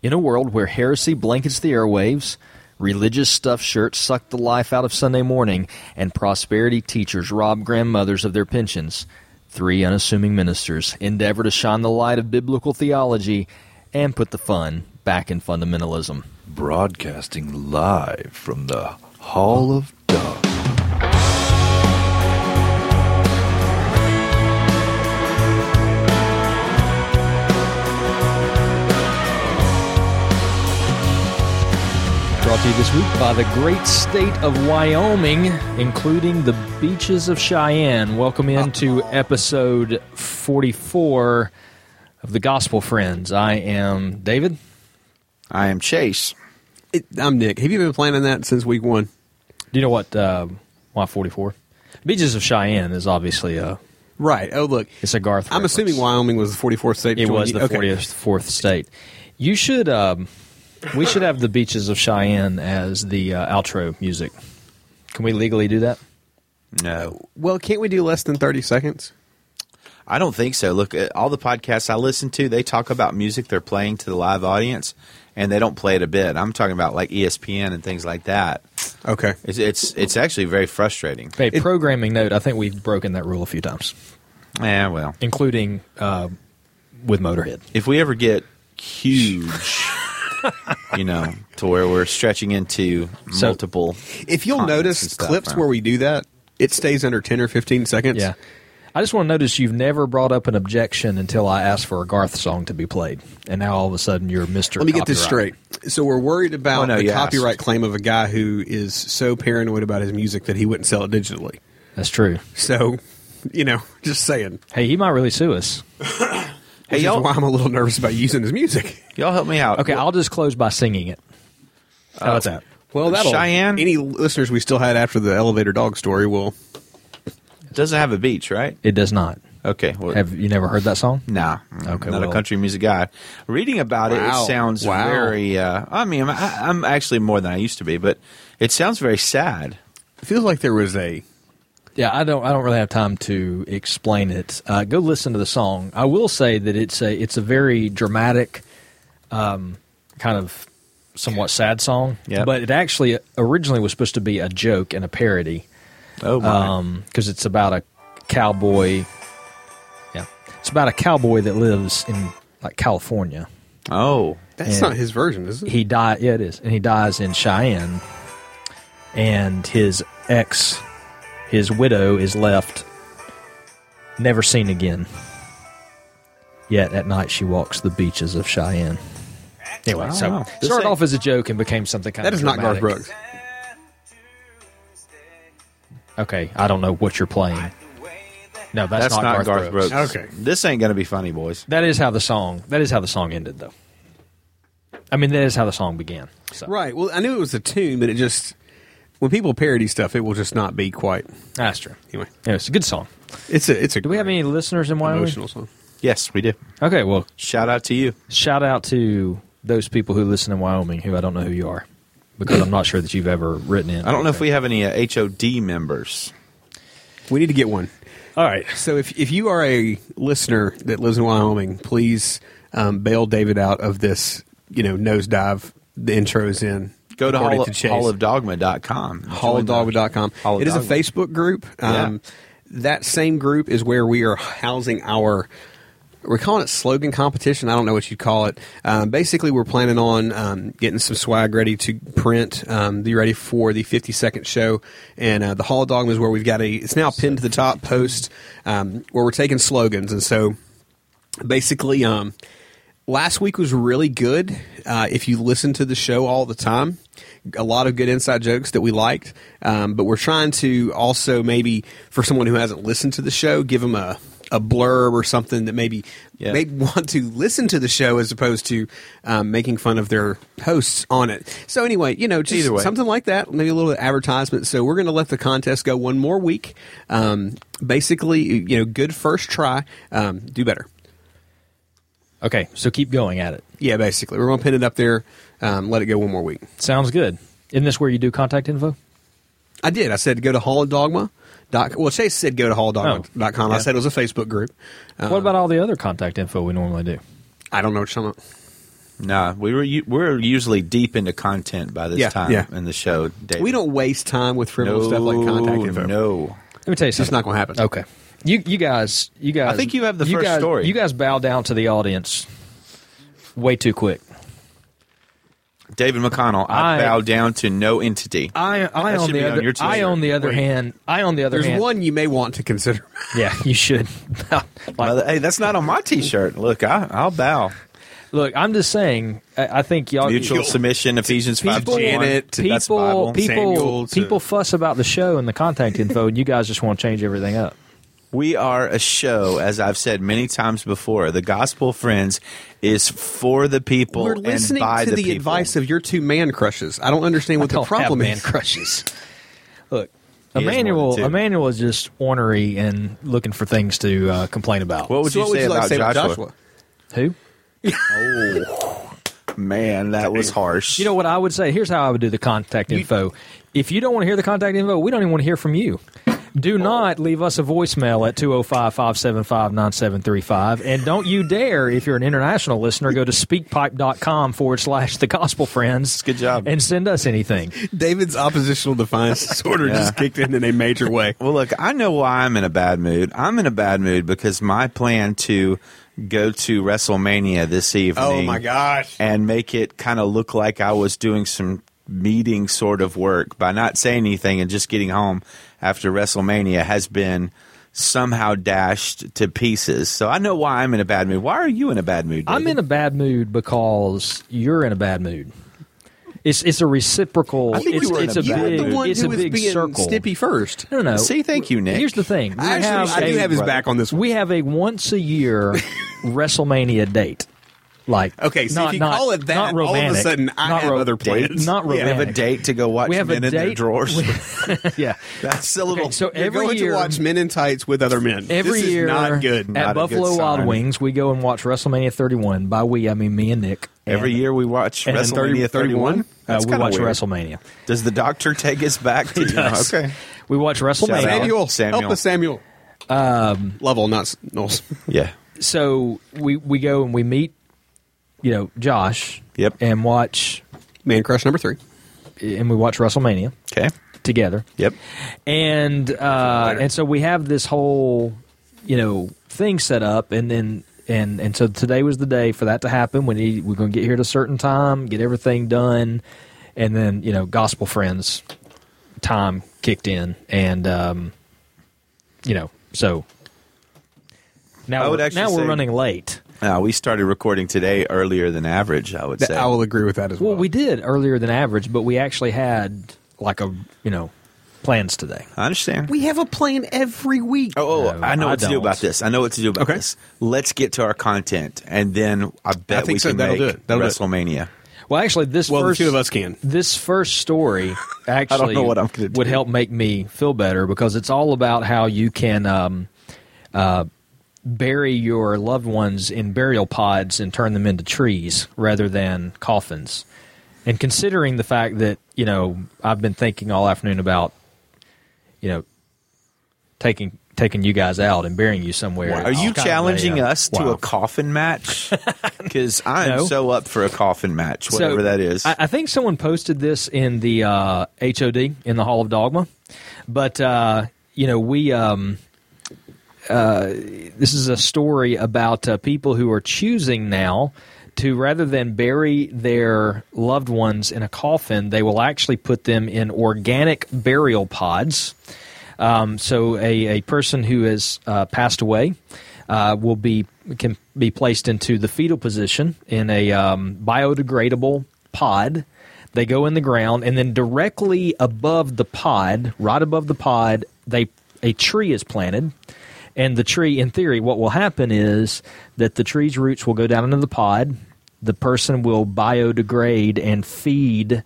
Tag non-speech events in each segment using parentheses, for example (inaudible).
In a world where heresy blankets the airwaves, religious stuffed shirts suck the life out of Sunday morning, and prosperity teachers rob grandmothers of their pensions, three unassuming ministers endeavor to shine the light of biblical theology and put the fun back in fundamentalism. Broadcasting live from the Hall of Dog. Brought to you this week by the great state of Wyoming, including the beaches of Cheyenne. Welcome into episode 44 of the Gospel Friends. I am David. I am Chase. It, I'm Nick. Have you been planning that since week one? Do you know what? Uh, why 44? Beaches of Cheyenne is obviously a Right. Oh, look. it's a Garth. I'm assuming. Wyoming was the 44th state. It was the okay. 44th state. You should. Um, we should have the beaches of Cheyenne as the uh, outro music. Can we legally do that? No, Well, can't we do less than 30 seconds? I don't think so. Look, at all the podcasts I listen to, they talk about music they're playing to the live audience, and they don't play it a bit. I'm talking about like ESPN and things like that. Okay. It's it's, it's actually very frustrating. Hey, It- programming note. I think we've broken that rule a few times, Yeah, well, including uh, with Motorhead. if we ever get huge, you know, to where we're stretching into So- multiple, If you'll notice clips right? where we do that, it stays under 10 or 15 seconds. Yeah. I just want to notice you've never brought up an objection until I asked for a Garth song to be played, and now all of a sudden you're Mister. Let me get this straight. So we're worried about Oh, no, the copyright asked. claim of a guy who is so paranoid about his music that he wouldn't sell it digitally. That's true. So, you know, just saying. Hey, he might really sue us. (laughs) hey Which is y'all, why I'm a little nervous about using his music. y'all help me out. Okay, I'll just close by singing it. How about that? Well, that'll Cheyenne? Any listeners we still had after the elevator dog story will. It doesn't have a beach, right? It does not. Okay, well, Have you never heard that song? Nah, Okay, not well- a country music guy. Reading about it, Wow. it sounds Wow. very. Uh, I mean, I, I'm actually more than I used to be, but it sounds very sad. It feels like there was a Yeah, I don't. I don't really have time to explain it. Uh, go listen to the song. I will say that it's a it's a very dramatic, um, kind of somewhat sad song. Yep. But it actually originally was supposed to be a joke and a parody Oh my! because it's about a cowboy. Yeah, it's about a cowboy that lives in like California. oh, That's And- not his version, is it? He died. Yeah, it is, and he dies in Cheyenne. And his ex, his widow, is left never seen again. Yet at night she walks the beaches of Cheyenne. Anyway, so Wow. Started ain't- off as a joke and became something kind that of is not Garth. Brooks. Okay, I don't know what you're playing. No, that's, that's, not, Garth, Brooks. Okay. This ain't gonna be funny, boys. That is how the song. That is how the song ended, though. I mean, that is how the song began. So. Right. Well, I knew it was a tune, but it just when people parody stuff, it will just not be quite. That's true. Anyway, Yeah, it's a good song. it's a it's a. Do we have any listeners in Wyoming? emotional song? Yes, we do. Okay, well, Shout out to you. shout out to those people who listen in Wyoming who I don't know who you are because I'm not sure that you've ever written in. I don't know if we have any uh, HOD members. We need to get one. All right. So if if you are a listener that lives in Wyoming, please um, bail David out of this. You know, nosedive. The intro's in. Go to, hall, Chase. hallofdogma.com. Hallofdogma.com. Hall of It is a Facebook group. Um, That same group is where we are housing our. We're calling it slogan competition. I don't know what you'd call it. Um, basically, we're planning on um, getting some swag ready to print. Um, be ready for the 50 second show, and uh, the Hall of Dogma is where we've got a. It's now pinned to the top post um, where we're taking slogans, and so basically, um, last week was really good. Uh, if you listen to the show all the time, a lot of good inside jokes that we liked. Um, but we're trying to also maybe for someone who hasn't listened to the show, give them a a blurb or something that maybe Yeah. may want to listen to the show as opposed to um, making fun of their hosts on it. So anyway, you know, just something like that, maybe a little advertisement. So we're going to let the contest go one more week. Um, basically, you know, good first try. Um, do better. Okay, so keep going at it. Yeah, basically, we're going to pin it up there. Um, let it go one more week. Sounds good. Isn't this where you do contact info? I did. I said go to Hall of Dogma. Dot, well, Chase said go to halldogma.com. I yeah. said it was a Facebook group. Uh, what about all the other contact info we normally do? I don't know what you're talking about. Nah, we were we're usually deep into content by this Yeah, time yeah. in the show. David. We don't waste time with frivolous no, stuff like contact info. No, Let me tell you It's something. not going to happen. Okay. You you guys you guys I think you have the first guys, story. You guys bow down to the audience way too quick. David McConnell. I, I- bow down to no entity. I I That on the be on other your I t-shirt. on the other Wait. hand I on the other hand There's hand one you may want to consider. (laughs) Yeah, you should. (laughs) like, Well, hey, that's not on my T-shirt. Look, I, I'll bow. look, I'm just saying. I, I think y'all Mutual submission, Ephesians five. people, Janet, that's people, Bible. people, Samuel to- uh, people fuss about the show and the contact info, and you guys just want to change everything up. We are a show, as I've said many times before. The Gospel Friends is for the people We're and listening by to the, people. advice of your two man crushes. I don't understand what (laughs) I the don't problem have man is. crushes. (laughs) Look, He has more Emmanuel, than. Emmanuel is just ornery and looking for things to uh, complain about. What would So you what would say you like about to say about Joshua? Joshua? Who? Oh man, that was harsh. You know what I would say? Here's how I would do the contact info. If you don't want to hear the contact info, we don't even want to hear from you. Do not leave us a voicemail at 205 575 9735. And don't you dare, if you're an international listener, go to speakpipe.com forward slash the gospel friends. Good job. And send us anything. David's oppositional defiance (laughs) disorder Yeah. just kicked in in a major way. Well, look, I know why I'm in a bad mood. I'm in a bad mood because my plan to go to WrestleMania this evening. Oh my gosh. And make it kind of look like I was doing some meeting sort of work by not saying anything and just getting home after WrestleMania has been somehow dashed to pieces. So I know why I'm in a bad mood. Why are you in a bad mood? I'm in a bad mood because you're in a bad mood. It's it's a reciprocal. I think it's, you were it's a a big. the one it's who a was big being circle. Stippy first. No, no, no. See, thank you, Nick. Here's the thing. We Actually, have I do a- have his brother. back on this one. We have a once a year (laughs) WrestleMania date. Like Okay, so not, if you not- call it that, not all of a sudden I not have ro- other Date? plans. Not We have a date to go watch We have a men in their date. drawers. (laughs) yeah. That's a little. Okay, so You're every going year, to watch men in tights with other men. every this is year not good. at Not Buffalo good Wild. Wings, we go and watch WrestleMania 31. By we, I mean me and Nick. Every And- year we watch and WrestleMania 31. Uh, we watch weird. WrestleMania. Does the doctor take us back (laughs) to? does. Okay. We watch WrestleMania. Samuel, Samuel. help us, Samuel. Um, Lovell, not Knowles. Yeah. So we we go and we meet, you know, Josh. Yep. And watch Man Crush number three. and we watch WrestleMania Okay. together. Yep. and uh, and so we have this whole you know thing set up and then and and so today was the day for that to happen we need we're going to get here at a certain time get everything done and then you know gospel friends time kicked in and um you know so now I would we're, actually now we're running late Uh, we started recording today earlier than average. I would say. I will agree with that as well. well we did earlier than average but we actually had like a you know plans today I understand. we have a plan every week. Oh, oh, No, I know I what to do don't. about this. I know what to do about Okay. this. Let's get to our content, and then I bet think we so. can That'll make do it. That'll do it. WrestleMania. Well, actually, this Well, the first two of us can. This first story (laughs) actually know what I'm gonna do. would help make me feel better because it's all about how you can um, uh, bury your loved ones in burial pods and turn them into trees rather than coffins. And considering the fact that you know I've been thinking all afternoon about you know taking taking you guys out and burying you somewhere. Are you of a, challenging uh, us to wow. a coffin match? (laughs) Because I'm No. so up for a coffin match, whatever So, that is. I, I think someone posted this in the uh, HOD in the Hall of Dogma, but uh, you know we. Um, uh, this is a story about uh, people who are choosing now to rather than bury their loved ones in a coffin, they will actually put them in organic burial pods. Um, so a, a person who has uh, passed away uh, will be can be placed into the fetal position in a um, biodegradable pod. They go in the ground, and then directly above the pod, right above the pod, they a tree is planted. And the tree, in theory, what will happen is that the tree's roots will go down into the pod. The person will biodegrade and feed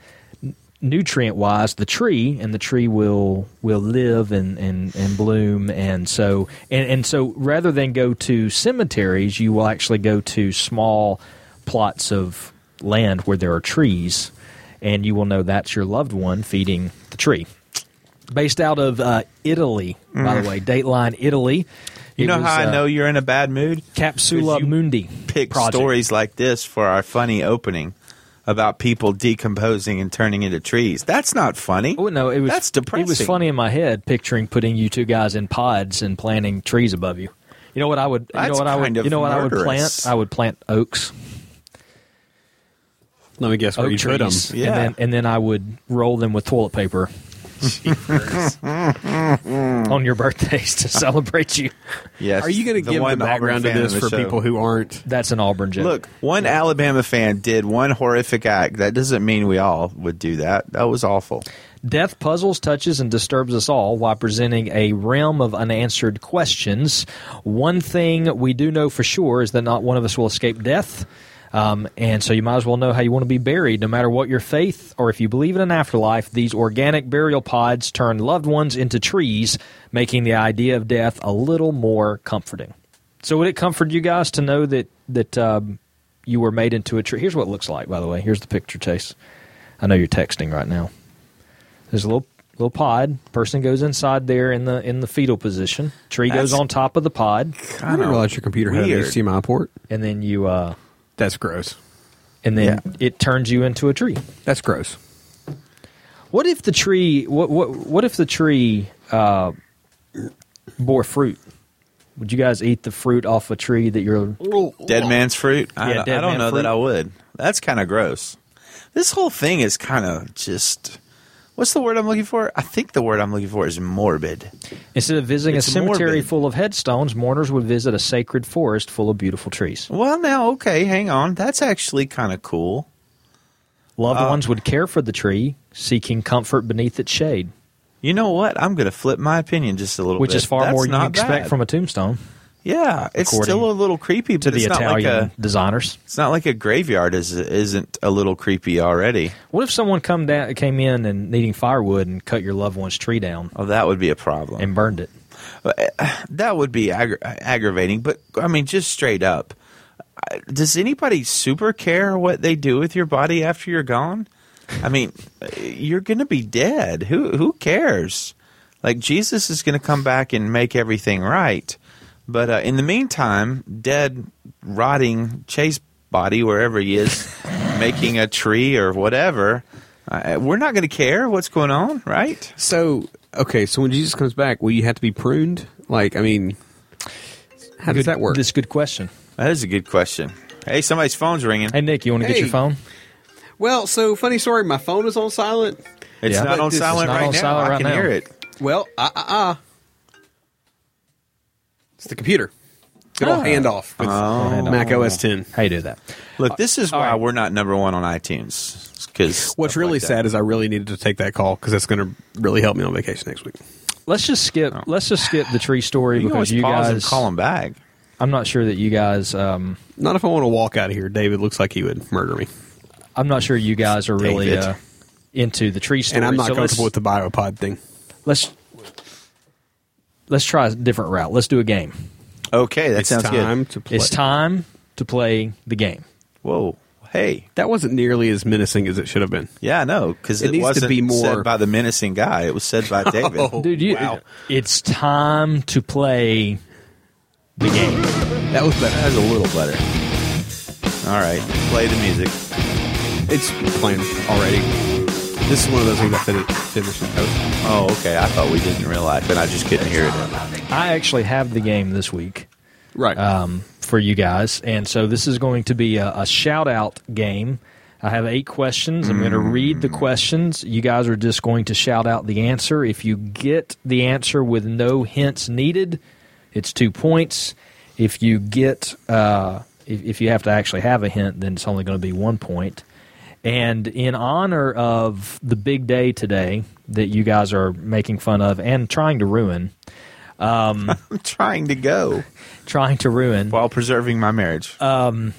nutrient wise the tree and the tree will will live and, and, and bloom and so and, and so rather than go to cemeteries you will actually go to small plots of land where there are trees and you will know that's your loved one feeding the tree based out of uh, Italy, by the way, Dateline Italy. Mm. You It know was, how I uh, know you're in a bad mood? Capsula 'Cause you Mundi Pick project. stories like this for our funny opening about people decomposing and turning into trees. That's not funny. Oh no, it was That's depressing. It was funny in my head picturing putting you two guys in pods and planting trees above you. You know what I would? You know That's what I would? kind You know what I would plant? I would plant oaks, Let me guess where oak you put them. trees, Yeah. and then and then I would roll them with toilet paper (laughs) on your birthdays to celebrate you. Yes. Are you going to give the background to this for show. people who aren't? That's an Auburn joke. Look, one Alabama fan did one horrific act. That doesn't mean we all would do that. That was awful. Death puzzles, touches, and disturbs us all while presenting a realm of unanswered questions. One thing we do know for sure is that not one of us will escape death. Um, and so you might as well know how you want to be buried, no matter what your faith or if you believe in an afterlife. These organic burial pods turn loved ones into trees, making the idea of death a little more comforting. So, would it comfort you guys to know that that um, you were made into a tree? Here's what it looks like, by the way. Here's the picture, Chase. I know you're texting right now. There's a little little pod. Person goes inside there in the in the fetal position. Tree goes on top of the pod, I didn't realize your computer had an weird. HDMI port. and then you uh, That's gross. and then Yeah. it turns you into a tree. That's gross. What if the tree? What what what if the tree uh, bore fruit? Would you guys eat the fruit off a tree that you're? Dead man's fruit? I, Yeah, don't- dead I don't man know fruit. that I would. That's kind of gross. This whole thing is kind of just. What's the word I'm looking for? I think the word I'm looking for is morbid. Instead of visiting It's a cemetery morbid. full of headstones, mourners would visit a sacred forest full of beautiful trees. Well, now, okay, hang on. That's actually kind of cool. Loved Uh, ones would care for the tree, seeking comfort beneath its shade, You know what? I'm going to flip my opinion just a little which bit. is far That's more than you expect bad. from a tombstone Yeah, it's still a little creepy, to but the it's not like a. designers. It's not like a graveyard is isn't a little creepy already. What if someone come down, came in and needing firewood and cut your loved one's tree down Oh, that would be a problem. and burned it? Eh, that would be aggra- aggravating. But I mean, just straight up, does anybody super care what they do with your body after you're gone? I mean, eh, you're going to be dead. Who who cares? Like Jesus is going to come back and make everything right. But uh, in the meantime, dead, rotting Chase body wherever he is, (laughs) making a tree or whatever. Uh, we're not going to care what's going on, right? So okay, so when Jesus comes back, will you have to be pruned? Like, I mean, how does that work? This is a good question. That is a good question. Hey, somebody's phone's ringing. Hey Nick, you want to get your phone? well, so funny story. My phone is on silent. It's Yeah. not on silent not right on now. silent I right can now. hear it. Well, ah ah ah. It's the computer. Good old Ah. handoff with Oh. Mac OS 10. How you do that? Look, this is all why right. we're not number one on iTunes. Because What's really sad is I really needed to take that call because that's going to really help me on vacation next week. Let's just skip. Let's just skip the tree story you because you pause guys. and call them back. I'm not sure that you guys. Um, Not if I want to walk out of here. David looks like he would murder me. I'm not sure you guys are really uh, into the tree story. And I'm not so comfortable with the biopod thing. let's let's try a different route. Let's do a game. Okay, that it's sounds time good. to play. It's time to play the game. Whoa, hey, That wasn't nearly as menacing as it should have been. yeah, I know because It it, needs to wasn't be more- said by the menacing guy. It was said by (laughs) David. Oh. Dude, you, wow. it's time to play the game. That was better. That was a little better. All right, play the music. It's playing already. This is one of those things I fin- finished and post. Oh, okay. I thought we didn't realize, but I just couldn't hear it. I actually have the game this week. Right. um, for you guys. And so this is going to be a, a shout out game. I have eight questions. I'm going to read the questions. You guys are just going to shout out the answer. If you get the answer with no hints needed, it's two points. If you get, uh, if, if you have to actually have a hint, then it's only going to be one point. And in honor of the big day today that you guys are making fun of and trying to ruin, (laughs) I'm trying to go (laughs) trying to ruin, while preserving my marriage. Um,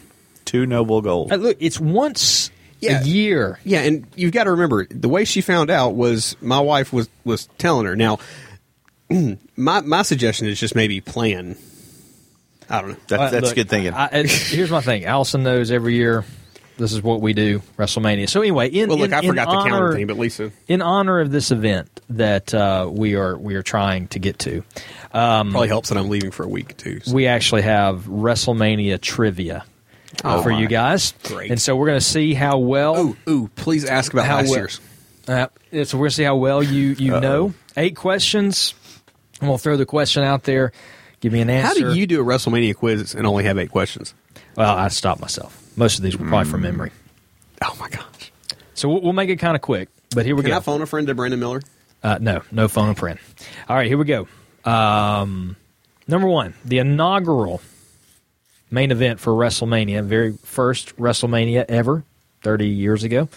Two noble goals. Uh, look, it's once Yeah. a year. yeah, and you've got to remember the way she found out was my wife was was telling her. Now, (clears throat) my my suggestion is just maybe plan. I don't know. That, Uh, that's look, good thinking. I, I- here's my thing. Allison knows every year This is what we do, WrestleMania. So anyway, in Well, look, in, I forgot the honor, counter thing, but Lisa. in honor of this event that uh, we are we are trying to get to, um, Probably helps that I'm leaving for a week too. so- we actually have WrestleMania trivia Oh, for my. you guys. Great. And so we're going to see how well. Ooh, ooh! Please ask about How last well- year's. Uh, so we're going to see how well you you know. Eight questions. I'm going to throw the question out there. Give me an answer. How do you do a WrestleMania quiz and only have eight questions? Well, I stopped myself. Most of these were probably from memory. Oh my gosh! So we'll, we'll make it kind of quick. But here we Can go. I phone a friend to Brandon Miller? Uh, no, no phone and friend. All right, here we go. Um, number one, the inaugural main event for WrestleMania, very first WrestleMania ever, 30 years ago.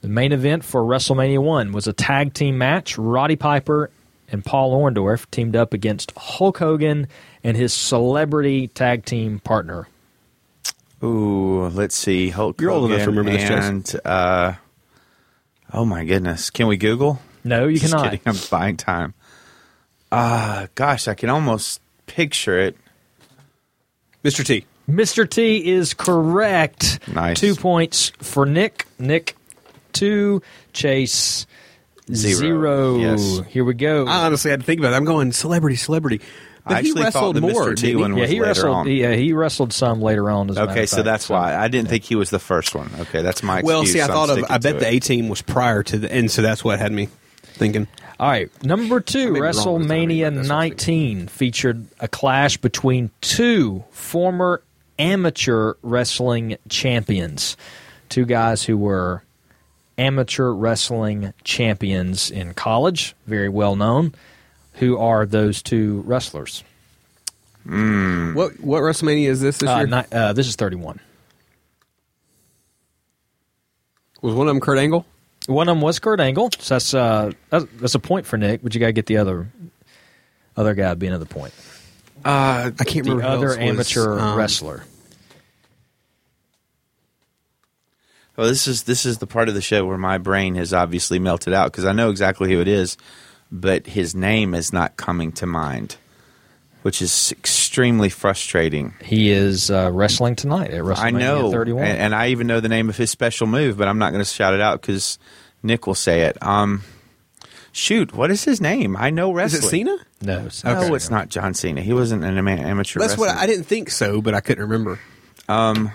The main event for WrestleMania 1 was a tag team match. Roddy Piper and Paul Orndorff teamed up against Hulk Hogan and his celebrity tag team partner. Ooh, let's see. Hulk You're old enough to remember this, Jason. and uh, oh my goodness, can we Google? No, you Just cannot. kidding. (laughs) I'm buying time. Ah, gosh, I can almost picture it. Mr. T. Mr. T is correct. Nice. Two points for Nick. Nick, two. Chase, Zero. zero. Yes. Here we go. I honestly had to think about it. I'm going celebrity, celebrity. But I actually he wrestled thought the more. Mr. T he? one yeah, was he later wrestled. on. Yeah, he wrestled some later on. As a Okay, so fact. that's why I didn't think he was the first one. Okay, that's my excuse. Well, see, I so I'm thought of. I bet to the. A team was prior to the end, so that's what had me thinking. All right, number two, I may be wrong with the timing, WrestleMania but that's what I'm 19 featured a clash between two former amateur wrestling champions, two guys who were amateur wrestling champions in college, very well known. Who are those two wrestlers? What what WrestleMania is this this Uh, year? ni- uh, this is 31. was one of them Kurt Angle? One of them was Kurt Angle, so that's uh, that's, that's a point for Nick. But you got to get the other other guy to be another point. Uh, I can't The remember. who other else was, amateur um, wrestler. Well, this is this is the part of the show where my brain has obviously melted out because I know exactly who it is, but his name is not coming to mind, which is extremely frustrating. He is uh, wrestling tonight at WrestleMania I know, 31. and, and I even know the name of his special move, but I'm not going to shout it out because Nick will say it. Um, shoot, what is his name? I know wrestling. Is it Cena? no, it's No, not. it's not John Cena. He wasn't an amateur. That's what. I, I didn't think so, but I couldn't remember. Um,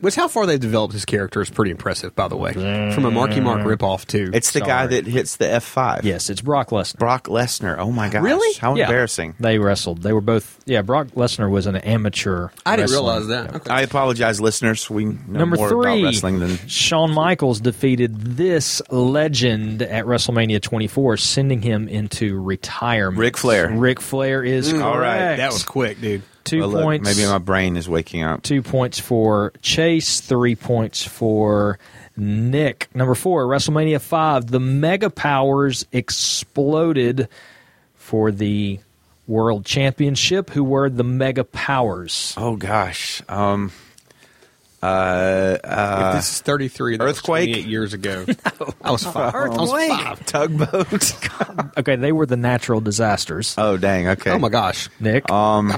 which how far they've developed his character is pretty impressive, by the way. From a Marky Mark mm. ripoff too. It's the guy that hits the F5. Yes, it's Brock Lesnar. Brock Lesnar. Oh my gosh. Really? How Yeah. embarrassing. They wrestled. They were both. Yeah, Brock Lesnar was an amateur. I didn't wrestler. realize that. Okay. I apologize, listeners. We know Number more three, about wrestling than Shawn Michaels defeated this legend at WrestleMania 24, sending him into retirement. Ric Flair. Ric Flair is correct. all right. that was quick, dude. Two Well, look, points. maybe my brain is waking up. Two points for Chase, three points for Nick. Number four, WrestleMania 5. The Mega Powers exploded for the World Championship. Who were the Mega Powers? Oh gosh. Um. Uh. uh if this is 33, that was Earthquake? 28 years ago. (laughs) I was five. (laughs) I was Earthquake. five. tugboat. (laughs) Okay, they were the natural disasters. oh dang. Okay. Oh my gosh. Nick. Um.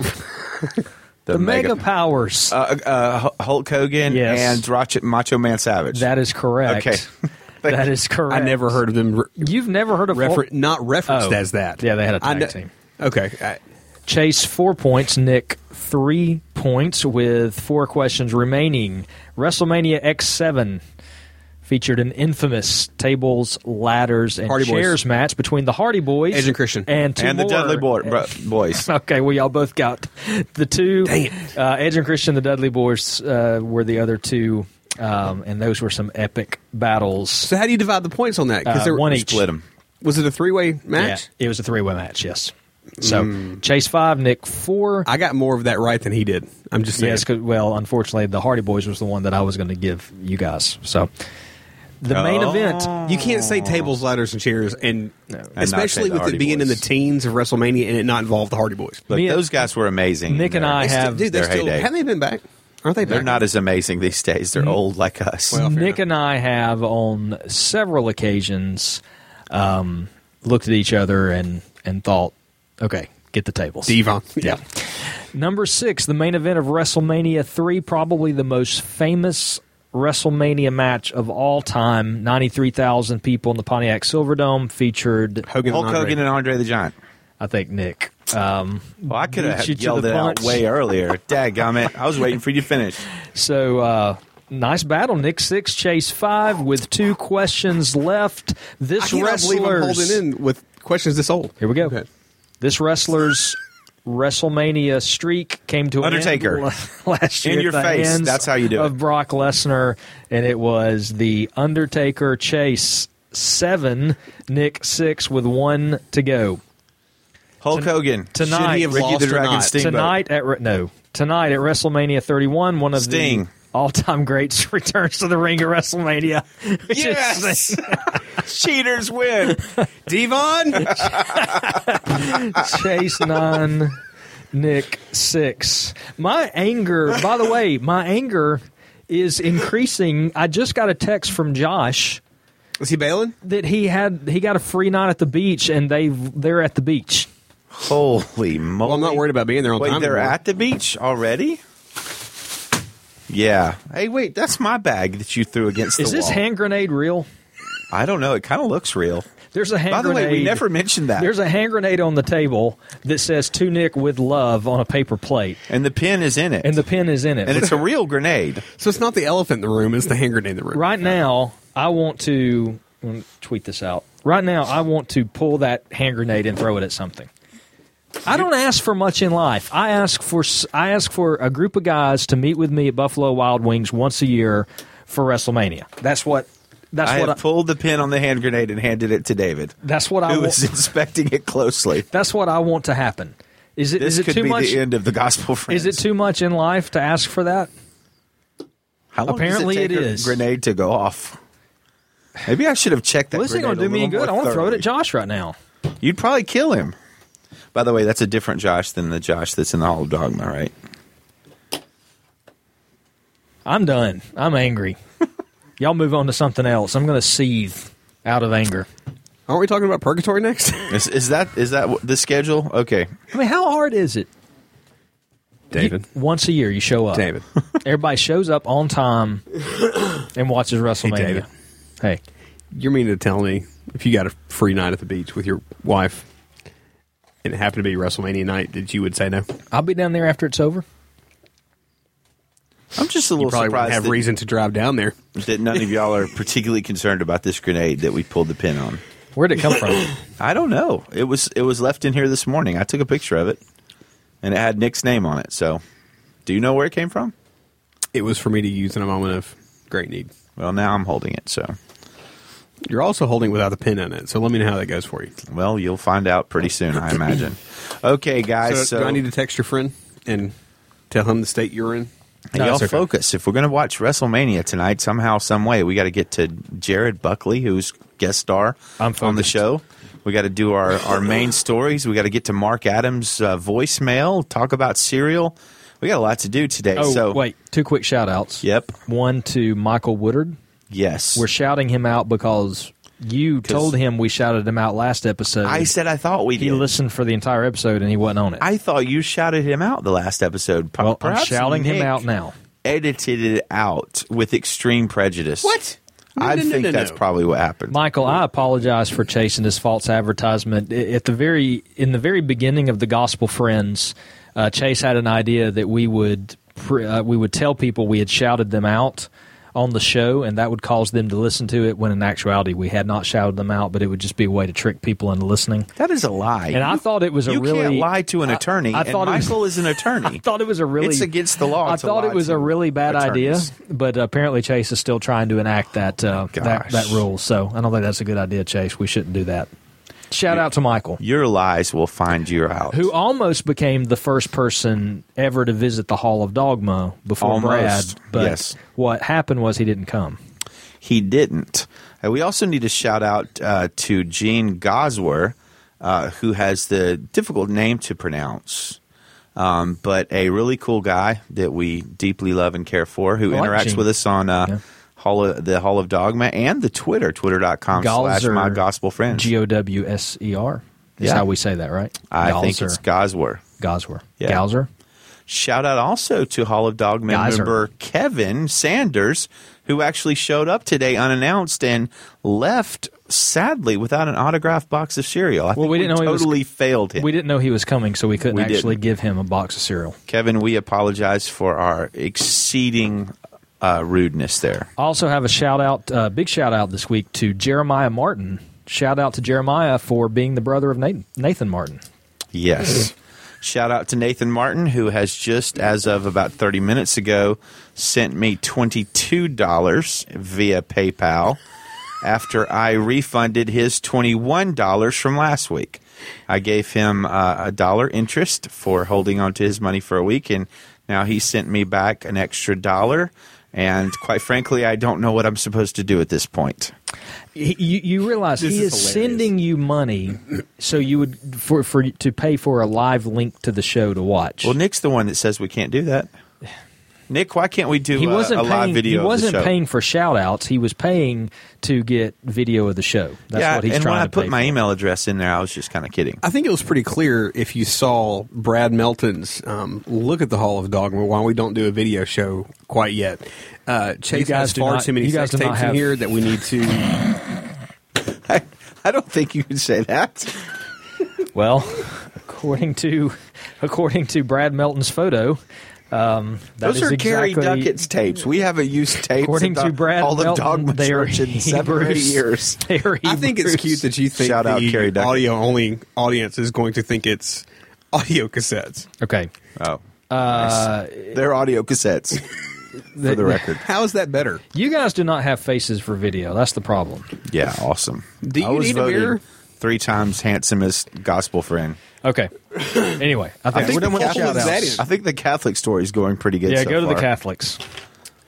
(laughs) the Mega, Powers. Uh, uh, Hulk Hogan Yes. and Roch- Macho Man Savage. that is correct. Okay. (laughs) that is correct. I never heard of them re- You've never heard of refer- Hulk- not referenced Oh. as that. Yeah, they had a tag kn- team. Okay. I, Chase four points, Nick three points with four questions remaining. WrestleMania X7 featured an infamous tables, ladders, and Hardy Boys. chairs match between the Hardy Boys, Edge and Christian. and two and the more. Dudley Boy- bro- (laughs) Boys. Okay, well, y'all both got the two. Dang it. Uh, Edge and Christian, the Dudley Boys uh, were the other two, um, and those were some epic battles. so how do you divide the points on that? Because Uh, there one each. Split them. was it a three way match? Yeah, it was a three way match. Yes. So Chase five, Nick four. I got more of that right than he did. I'm just saying. Yes, 'cause- well, unfortunately, the Hardy Boys was the one that I was going to give you guys. So the main Oh. event. You can't say tables, ladders, and chairs, and not especially the with Hardy it being in the Boys. teens of WrestleMania and it not involve the Hardy Boys. Look, Me and- those guys were amazing. Nick and They're- I They still- have- dude, they're their still heyday. haven't they been back? Aren't they? They're not as amazing these days. They're old like us. Well, fair Nick enough. and I have on several occasions um, looked at each other and and thought, okay, get the tables. Devon. Yeah. Number six, the main event of WrestleMania 3, probably the most famous WrestleMania match of all time, 93,000 people in the Pontiac Silverdome, featured, Hogan Hulk and Andre. Hogan and Andre the Giant. I think, Nick. Um, Well, I could have you to yelled the it out way earlier. (laughs) Dadgummit. I was waiting for you to finish. So, uh, nice battle. Nick 6, Chase 5, with two questions left. This cannot believe I'm wrestler's. holding in with questions this old. Here we go. Okay. This wrestler's WrestleMania streak came to an Undertaker. end (laughs) last year. In your the face. That's how you do it. Of Brock Lesnar, and it was the Undertaker Chase seven, Nick six with one to go Hulk Hogan. tonight. Should he have Ricky lost the or Dragon not? Tonight at no tonight at WrestleMania 31. One of Sting. the all-time greats (laughs) returns to the ring at WrestleMania. (laughs) which Yes! (laughs) Cheaters win. Devon? Chase nine, Nick six. My anger, by the way, my anger is increasing. I just got a text from Josh Was he bailing? that he had he got a free night at the beach and they they're at the beach. Holy moly. Well, I'm not worried about being there on Wait, time. they're anymore. at the beach already? Yeah. Hey, wait, that's my bag that you threw against Is the wall. Is this hand grenade real? I don't know. It kind of looks real. There's a hand By the grenade. way, we never mentioned that. There's a hand grenade on the table that says "To Nick with love" on a paper plate, and the pin is in it. and the pin is in it. and it's a real grenade. So it's not the elephant in the room; it's the hand grenade in the room. right now, I want to I'm gonna tweet this out. Right now, I want to pull that hand grenade and throw it at something. I don't ask for much in life. I ask for I ask for a group of guys to meet with me at Buffalo Wild Wings once a year for WrestleMania. That's what. That's I what. have I, pulled the pin on the hand grenade and handed it to David, that's what I. who want. is inspecting it closely. That's what I want to happen. Is it? This Is it could too be much? the end of the gospel friends. (laughs) Is it too much in life to ask for that? How long Apparently does it, take it is. grenade to go off? Maybe I should have checked that. Well, this ain't gonna do me any good. I want to throw it at Josh right now. You'd probably kill him. By the way, that's a different Josh than the Josh that's in the Hall of Dogma, right? I'm done. I'm angry. (laughs) Y'all move on to something else. I'm going to seethe out of anger. Aren't we talking about purgatory next? (laughs) Is, is that is that the schedule? Okay, I mean, how hard is it? David. You- once a year, you show up. David. (laughs) Everybody shows up on time and watches WrestleMania. David. Hey, You're meaning to tell me if you got a free night at the beach with your wife and it happened to be WrestleMania night that you would say no? I'll be down there after it's over. I'm just a You little probably wouldn't surprised have that, reason to drive down there. that none of y'all are (laughs) particularly concerned about this grenade that we pulled the pin on. Where'd it come from? I don't know. It was it was left in here this morning. I took a picture of it, and it had Nick's name on it. So, do you know where it came from? It was for me to use in a moment of great need. Well, now I'm holding it. So, You're also holding without the pin in it, so let me know how that goes for you. well, you'll find out pretty soon, I imagine. (clears throat) Okay, guys. So, So, do I need to text your friend and tell him the state you're in? Hey, No, y'all it's okay. focus. If we're going to watch WrestleMania tonight, somehow, some way, we got to get to Jared Buckley, who's guest star I'm on the show. We got to do our, our main stories. We got to get to Mark Adams' uh, voicemail, talk about cereal. We got a lot to do today. Oh, so, wait. Two quick shout outs. Yep. One to Michael Woodard. Yes. We're shouting him out because you told him we shouted him out last episode. I said I thought we he did. listened for the entire episode and he wasn't on it. I thought you shouted him out the last episode. Per- well, I'm perhaps shouting him Nick out now. Edited it out with extreme prejudice. What? No, I no, no, think no, that's no. probably what happened. Michael, I apologize for chasing this false advertisement. At the very in the very beginning of the Gospel Friends, uh, Chase had an idea that we would uh, we would tell people we had shouted them out on the show, and that would cause them to listen to it. When in actuality, we had not shouted them out, but it would just be a way to trick people into listening. that is a lie. And I thought it was a you really can't lie to an I- attorney. I and thought it was- Michael is an (laughs) attorney. I thought it was a really It's against the law I to thought lie it was a really bad attorneys. idea, but apparently Chase is still trying to enact that uh, that, that rule. So I don't think that's a good idea, Chase. We shouldn't do that. Shout out to Michael, Your lies will find you out. who almost became the first person ever to visit the Hall of Dogma before Almost, Brad. But yes. what happened was he didn't come. He didn't. Uh, we also need to shout out uh, to Gene Goswer, uh, who has the difficult name to pronounce, um, but a really cool guy that we deeply love and care for, who like interacts Gene. with us on uh, Yeah. Hall of, the Hall of Dogma and the Twitter, twitter.com slash Galzer, my gospel friends. G O W S E R. Is Yeah. how we say that, right? I think it's Goswer. Goswer. Yeah. Gowser. Shout out also to Hall of Dogma Geyser. member Kevin Sanders, who actually showed up today unannounced and left sadly without an autographed box of cereal. I Well, think we didn't know he was- totally failed him. We didn't know he was coming, so we couldn't We actually didn't. give him a box of cereal. Kevin, we apologize for our exceeding uh, rudeness there. I also have a shout out, uh, big shout out this week to Jeremiah Martin. Shout out to Jeremiah for being the brother of Nathan, Nathan Martin. Yes. Shout out to Nathan Martin, who has just, as of about 30 minutes ago, sent me $22 via PayPal after I refunded his $21 from last week. I gave him uh, a dollar interest for holding on to his money for a week, and now he sent me back an extra dollar. And quite frankly, I don't know what I'm supposed to do at this point. You, you realize This he is is, sending you money so you would for for to pay for a live link to the show to watch. Well, Nick's the one that says we can't do that. Nick, why can't we do he a, wasn't a live paying. video he of the wasn't show? paying for shout outs. He was paying to get video of the show. That's yeah, what he's and trying when I put my for. email address in there, I was just kind of kidding. I think it was pretty clear if you saw Brad Melton's um, look at the Hall of Dogma Why we don't do a video show quite yet. Uh, Chase guys has far not- too many you sex do not tapes in here that we need to. (laughs) I, I don't think you can say that. Well, (laughs) according to according to Brad Melton's photo, um, that Those is are Carrie exactly- Duckett's tapes. We haven't used tapes According to Brad all of Melton, Dogma they are Church in seven or eight Hebrews. years. (laughs) They are I think it's cute that you think Shout out Carrie the Duckett. audio only audience is going to think it's (laughs) audio cassettes. Okay. Oh, Uh, they're audio cassettes. (laughs) for the record, How is that better? You guys do not have faces for video. That's the problem. yeah, awesome. Do I you was need a voted mirror? Three times handsomest gospel friend. Okay. anyway, I think, I think, we're the done with Catholic- that? I think the Catholic story is going pretty good. Yeah, so go to the. Catholics.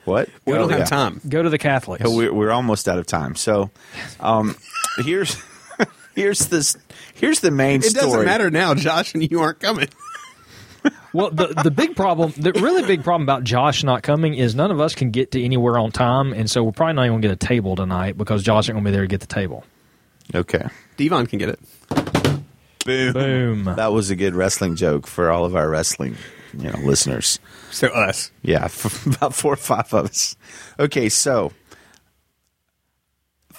What? We Oh, don't yeah. have time. Go to the Catholics. Yeah, We're, we're almost out of time. So, um, (laughs) here's (laughs) here's this here's the main story. It story. doesn't matter now, Josh, and you aren't coming. (laughs) Well, the the big problem, the really big problem about Josh not coming is none of us can get to anywhere on time, and so we're probably not even going to get a table tonight because Josh ain't going to be there to get the table. Okay. Devon can get it. Boom. Boom. That was a good wrestling joke for all of our wrestling, you know, listeners. So us. Yeah, (laughs) about four or five of us. Okay, so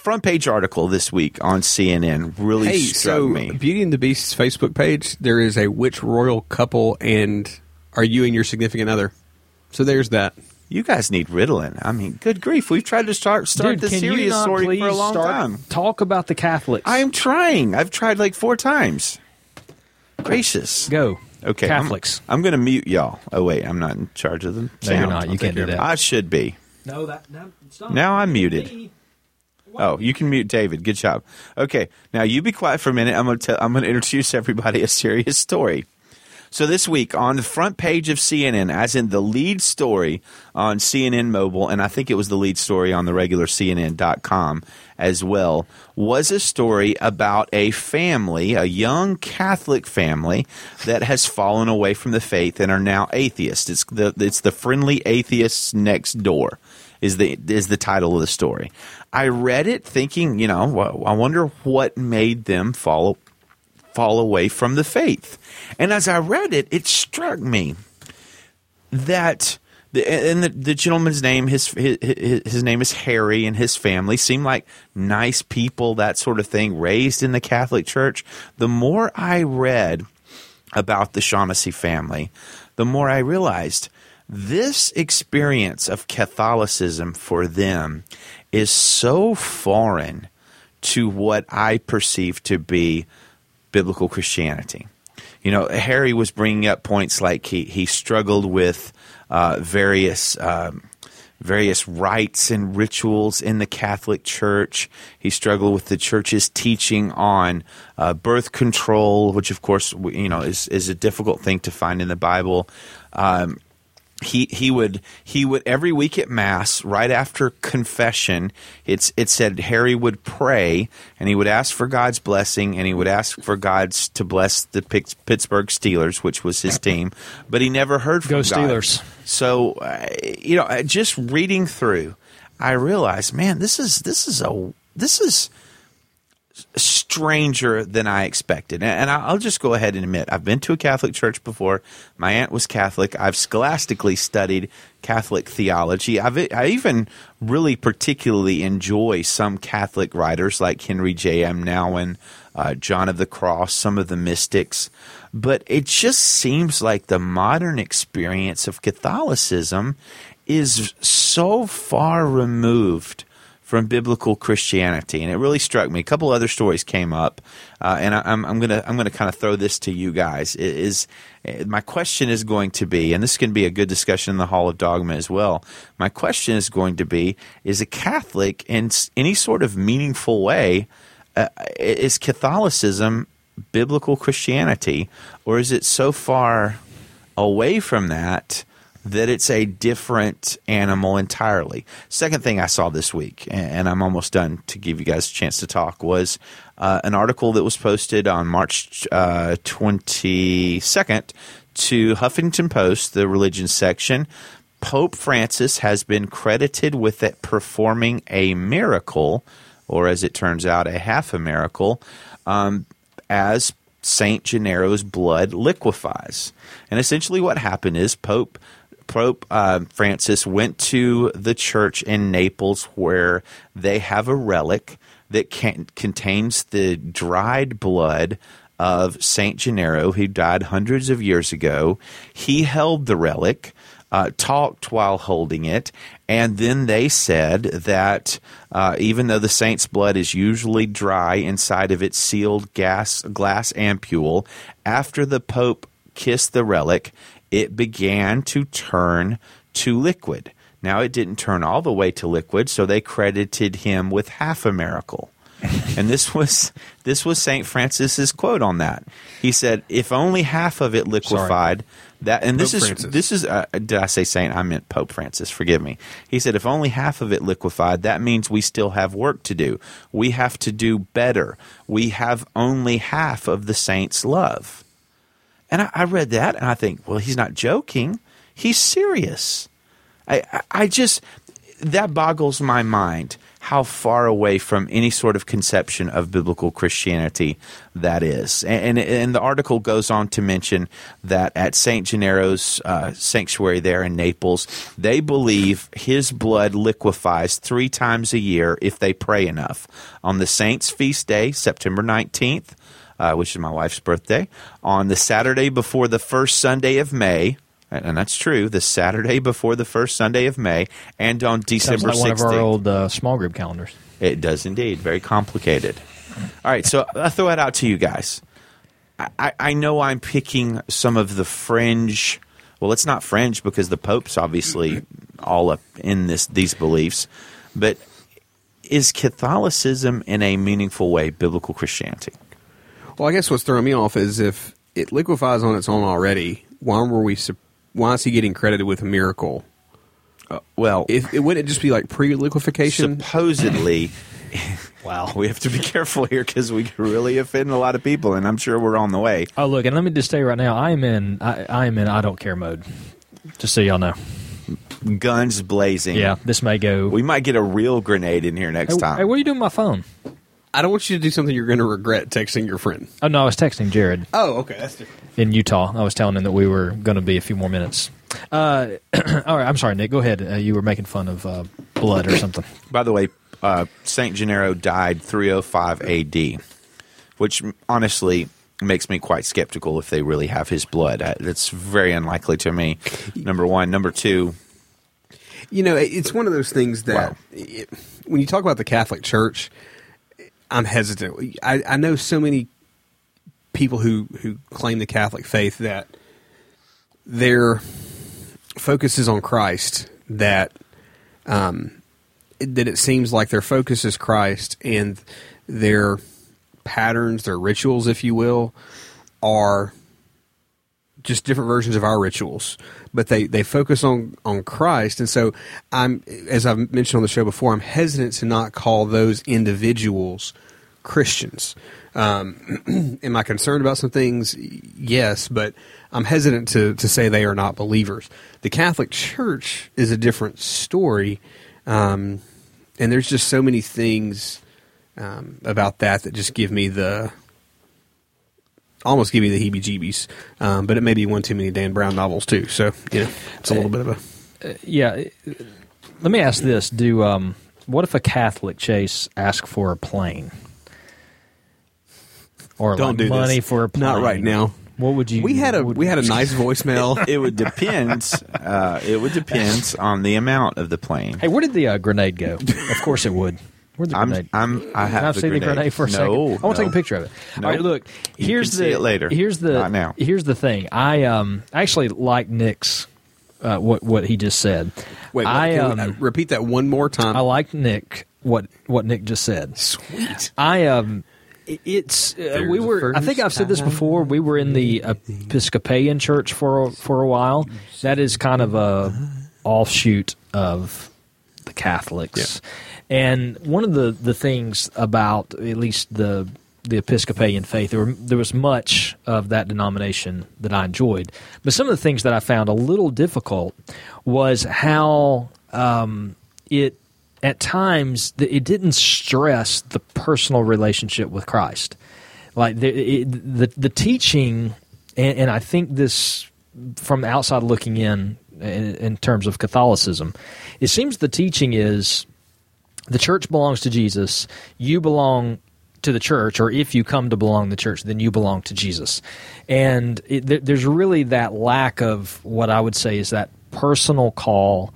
front page article this week on CNN really Hey, struck so me. Beauty and the Beast's Facebook page, there is a which royal couple and are you and your significant other? So there's that. You guys need Ritalin. I mean, good grief, we've tried to start start Dude, the serious story please for a long start time. talk about the Catholics? I am trying. I've tried like four times. Gracious. go. Okay, I'm- Catholics. I'm, going to mute y'all. Oh wait, I'm not in charge of them. No, you're not. You can't do that. I should be. No, that, that stop. Now I'm muted. Oh, you can mute David. Good job. Okay, now you be quiet for a minute. I'm going to tell, I'm going (laughs) to introduce everybody a serious story. So this week on the front page of CNN, as in the lead story on CNN Mobile, and I think it was the lead story on the regular CNN.com as well, was a story about a family, a young Catholic family that has fallen away from the faith and are now atheists. It's the it's the friendly atheists next door is the is the title of the story. I read it thinking, you know, I wonder what made them fall fall away from the faith. And as I read it, it struck me that the, and the, the gentleman's name his, his his name is Harry and his family seem like nice people that sort of thing raised in the Catholic Church the more I read about the Shaughnessy family the more I realized this experience of Catholicism for them is so foreign to what I perceive to be biblical Christianity. You know, Harry was bringing up points like he, he struggled with uh, various um, various rites and rituals in the Catholic Church. He struggled with the church's teaching on uh, birth control, which of course you know is is a difficult thing to find in the Bible. Um, he he would he would every week at mass right after confession it's it said Harry would pray and he would ask for God's blessing and he would ask for God's to bless the Pittsburgh Steelers which was his team but he never heard from Go God. Steelers. so uh, you know uh, just reading through I realized man this is this is a this is stranger than I expected. And, I'll just go ahead and admit, I've been to a Catholic church before. My aunt was Catholic. I've scholastically studied Catholic theology. I've, I even really particularly enjoy some Catholic writers like Henri J.M. Nouwen, uh, John of the Cross, some of the mystics. But it just seems like the modern experience of Catholicism is so far removed from biblical Christianity, and it really struck me. A couple other stories came up, uh, and I, am gonna I'm gonna kind of throw this to you guys. Is my question is going to be, and this can be a good discussion in the Hall of Dogma as well. My question is going to be: Is a Catholic in any sort of meaningful way? Uh, is Catholicism biblical Christianity, or is it so far away from that that it's a different animal entirely? Second thing I saw this week, and I'm almost done to give you guys a chance to talk, was uh, an article that was posted on March uh, 22nd to Huffington Post, the religion section. Pope Francis has been credited with performing a miracle, or as it turns out, a half a miracle, um, as Saint Gennaro's blood liquefies. And essentially, what happened is Pope Pope uh, Francis went to the church in Naples where they have a relic that can, contains the dried blood of Saint Gennaro, who died hundreds of years ago. He held the relic uh, talked while holding it, and then they said that uh, even though the saint's blood is usually dry inside of its sealed gas, glass ampule, after the Pope kissed the relic, it began to turn to liquid. Now, it didn't turn all the way to liquid, so they credited him with half a miracle. (laughs) and this was this was Saint Francis's quote on that. He said, "If only half of it liquefied, Sorry. That and this is Francis. this is uh, did I say Saint? I meant Pope Francis. Forgive me. He said if only half of it liquefied, that means we still have work to do. We have to do better. We have only half of the saint's love. And I, I read that and I think, well, he's not joking. He's serious. I, I, I just that boggles my mind how far away from any sort of conception of biblical Christianity that is. And, and, and the article goes on to mention that at St. Gennaro's uh, sanctuary there in Naples, they believe his blood liquefies three times a year if they pray enough. On the saint's feast day, September 19th, uh, which is my wife's birthday, on the Saturday before the first Sunday of May, and that's true. The Saturday before the first Sunday of May, and on December like 16th. one of our old uh, small group calendars. It does indeed. Very complicated. All right, so I'll throw it out to you guys. I, I know I'm picking some of the fringe. Well, it's not fringe because the Pope's obviously all up in this these beliefs, but is Catholicism in a meaningful way biblical Christianity? Well, I guess what's throwing me off is if it liquefies on its own already, why were we why is he getting credited with a miracle? Uh, well, if it wouldn't it just be like pre-liquefaction? Supposedly. (laughs) wow, we have to be careful here because we really offend a lot of people, and I'm sure we're on the way. Oh, look, and let me just say right now, I am in, I, I am in, I don't care mode. Just so y'all know, guns blazing. Yeah, this may go. We might get a real grenade in here next hey, time. Hey, what are you doing with my phone? I don't want you to do something you're going to regret texting your friend. Oh no, I was texting Jared. Oh, okay, that's different. In Utah, I was telling him that we were going to be a few more minutes. Uh, (clears throat) all right, I'm sorry, Nick. Go ahead. Uh, you were making fun of uh, blood or something. (coughs) By the way, uh, Saint Gennaro died 305 A.D., which honestly makes me quite skeptical if they really have his blood. That's very unlikely to me. Number one, number two. You know, it's one of those things that wow. it, when you talk about the Catholic Church I'm hesitant. I, I know so many people who, who claim the Catholic faith that their focus is on Christ, that um, that it seems like their focus is Christ and their patterns, their rituals, if you will, are just different versions of our rituals, but they, they focus on, on Christ. And so I'm, as I've mentioned on the show before, I'm hesitant to not call those individuals Christians. Um, (clears throat) am I concerned about some things? Yes, but I'm hesitant to, to say they are not believers. The Catholic Church is a different story. Um, and there's just so many things um, about that that just give me the almost give you the heebie-jeebies. Um, but it may be one too many Dan Brown novels too. So you know, it's a little bit of a Yeah. Let me ask this: Do um, what if a Catholic Chase ask for a plane, or don't like do money this. for a plane? Not right now. What would you? We had a would- we had a nice (laughs) voicemail. It would depend. uh, it would depend on the amount of the plane. Hey, where did the uh, grenade go? of course it would. Where'd the I'm, grenade? I'm, I have Can I the see the grenade for a no, second? I want to no. take a picture of it. No. All right, look. You Here's can the see it later. Here's the Not now. Here's the thing. I um actually like Nick's uh, what what he just said. Wait, I can we, um uh, repeat that one more time. I like Nick what what Nick just said. Sweet. I um it's uh, we were I think I've said this before we were in the Episcopalian church for a- for a while that is kind of a offshoot of the Catholics and one of the the things about at least the the Episcopalian faith there, were, there was much of that denomination that I enjoyed but some of the things that I found a little difficult was how um, it at times it didn't stress the personal relationship with Christ. Like the it, the, the teaching, and, and I think this from the outside looking in, in, in terms of Catholicism, it seems the teaching is the church belongs to Jesus. You belong to the church, or if you come to belong to the church, then you belong to Jesus. And it, there, there's really that lack of what I would say is that personal call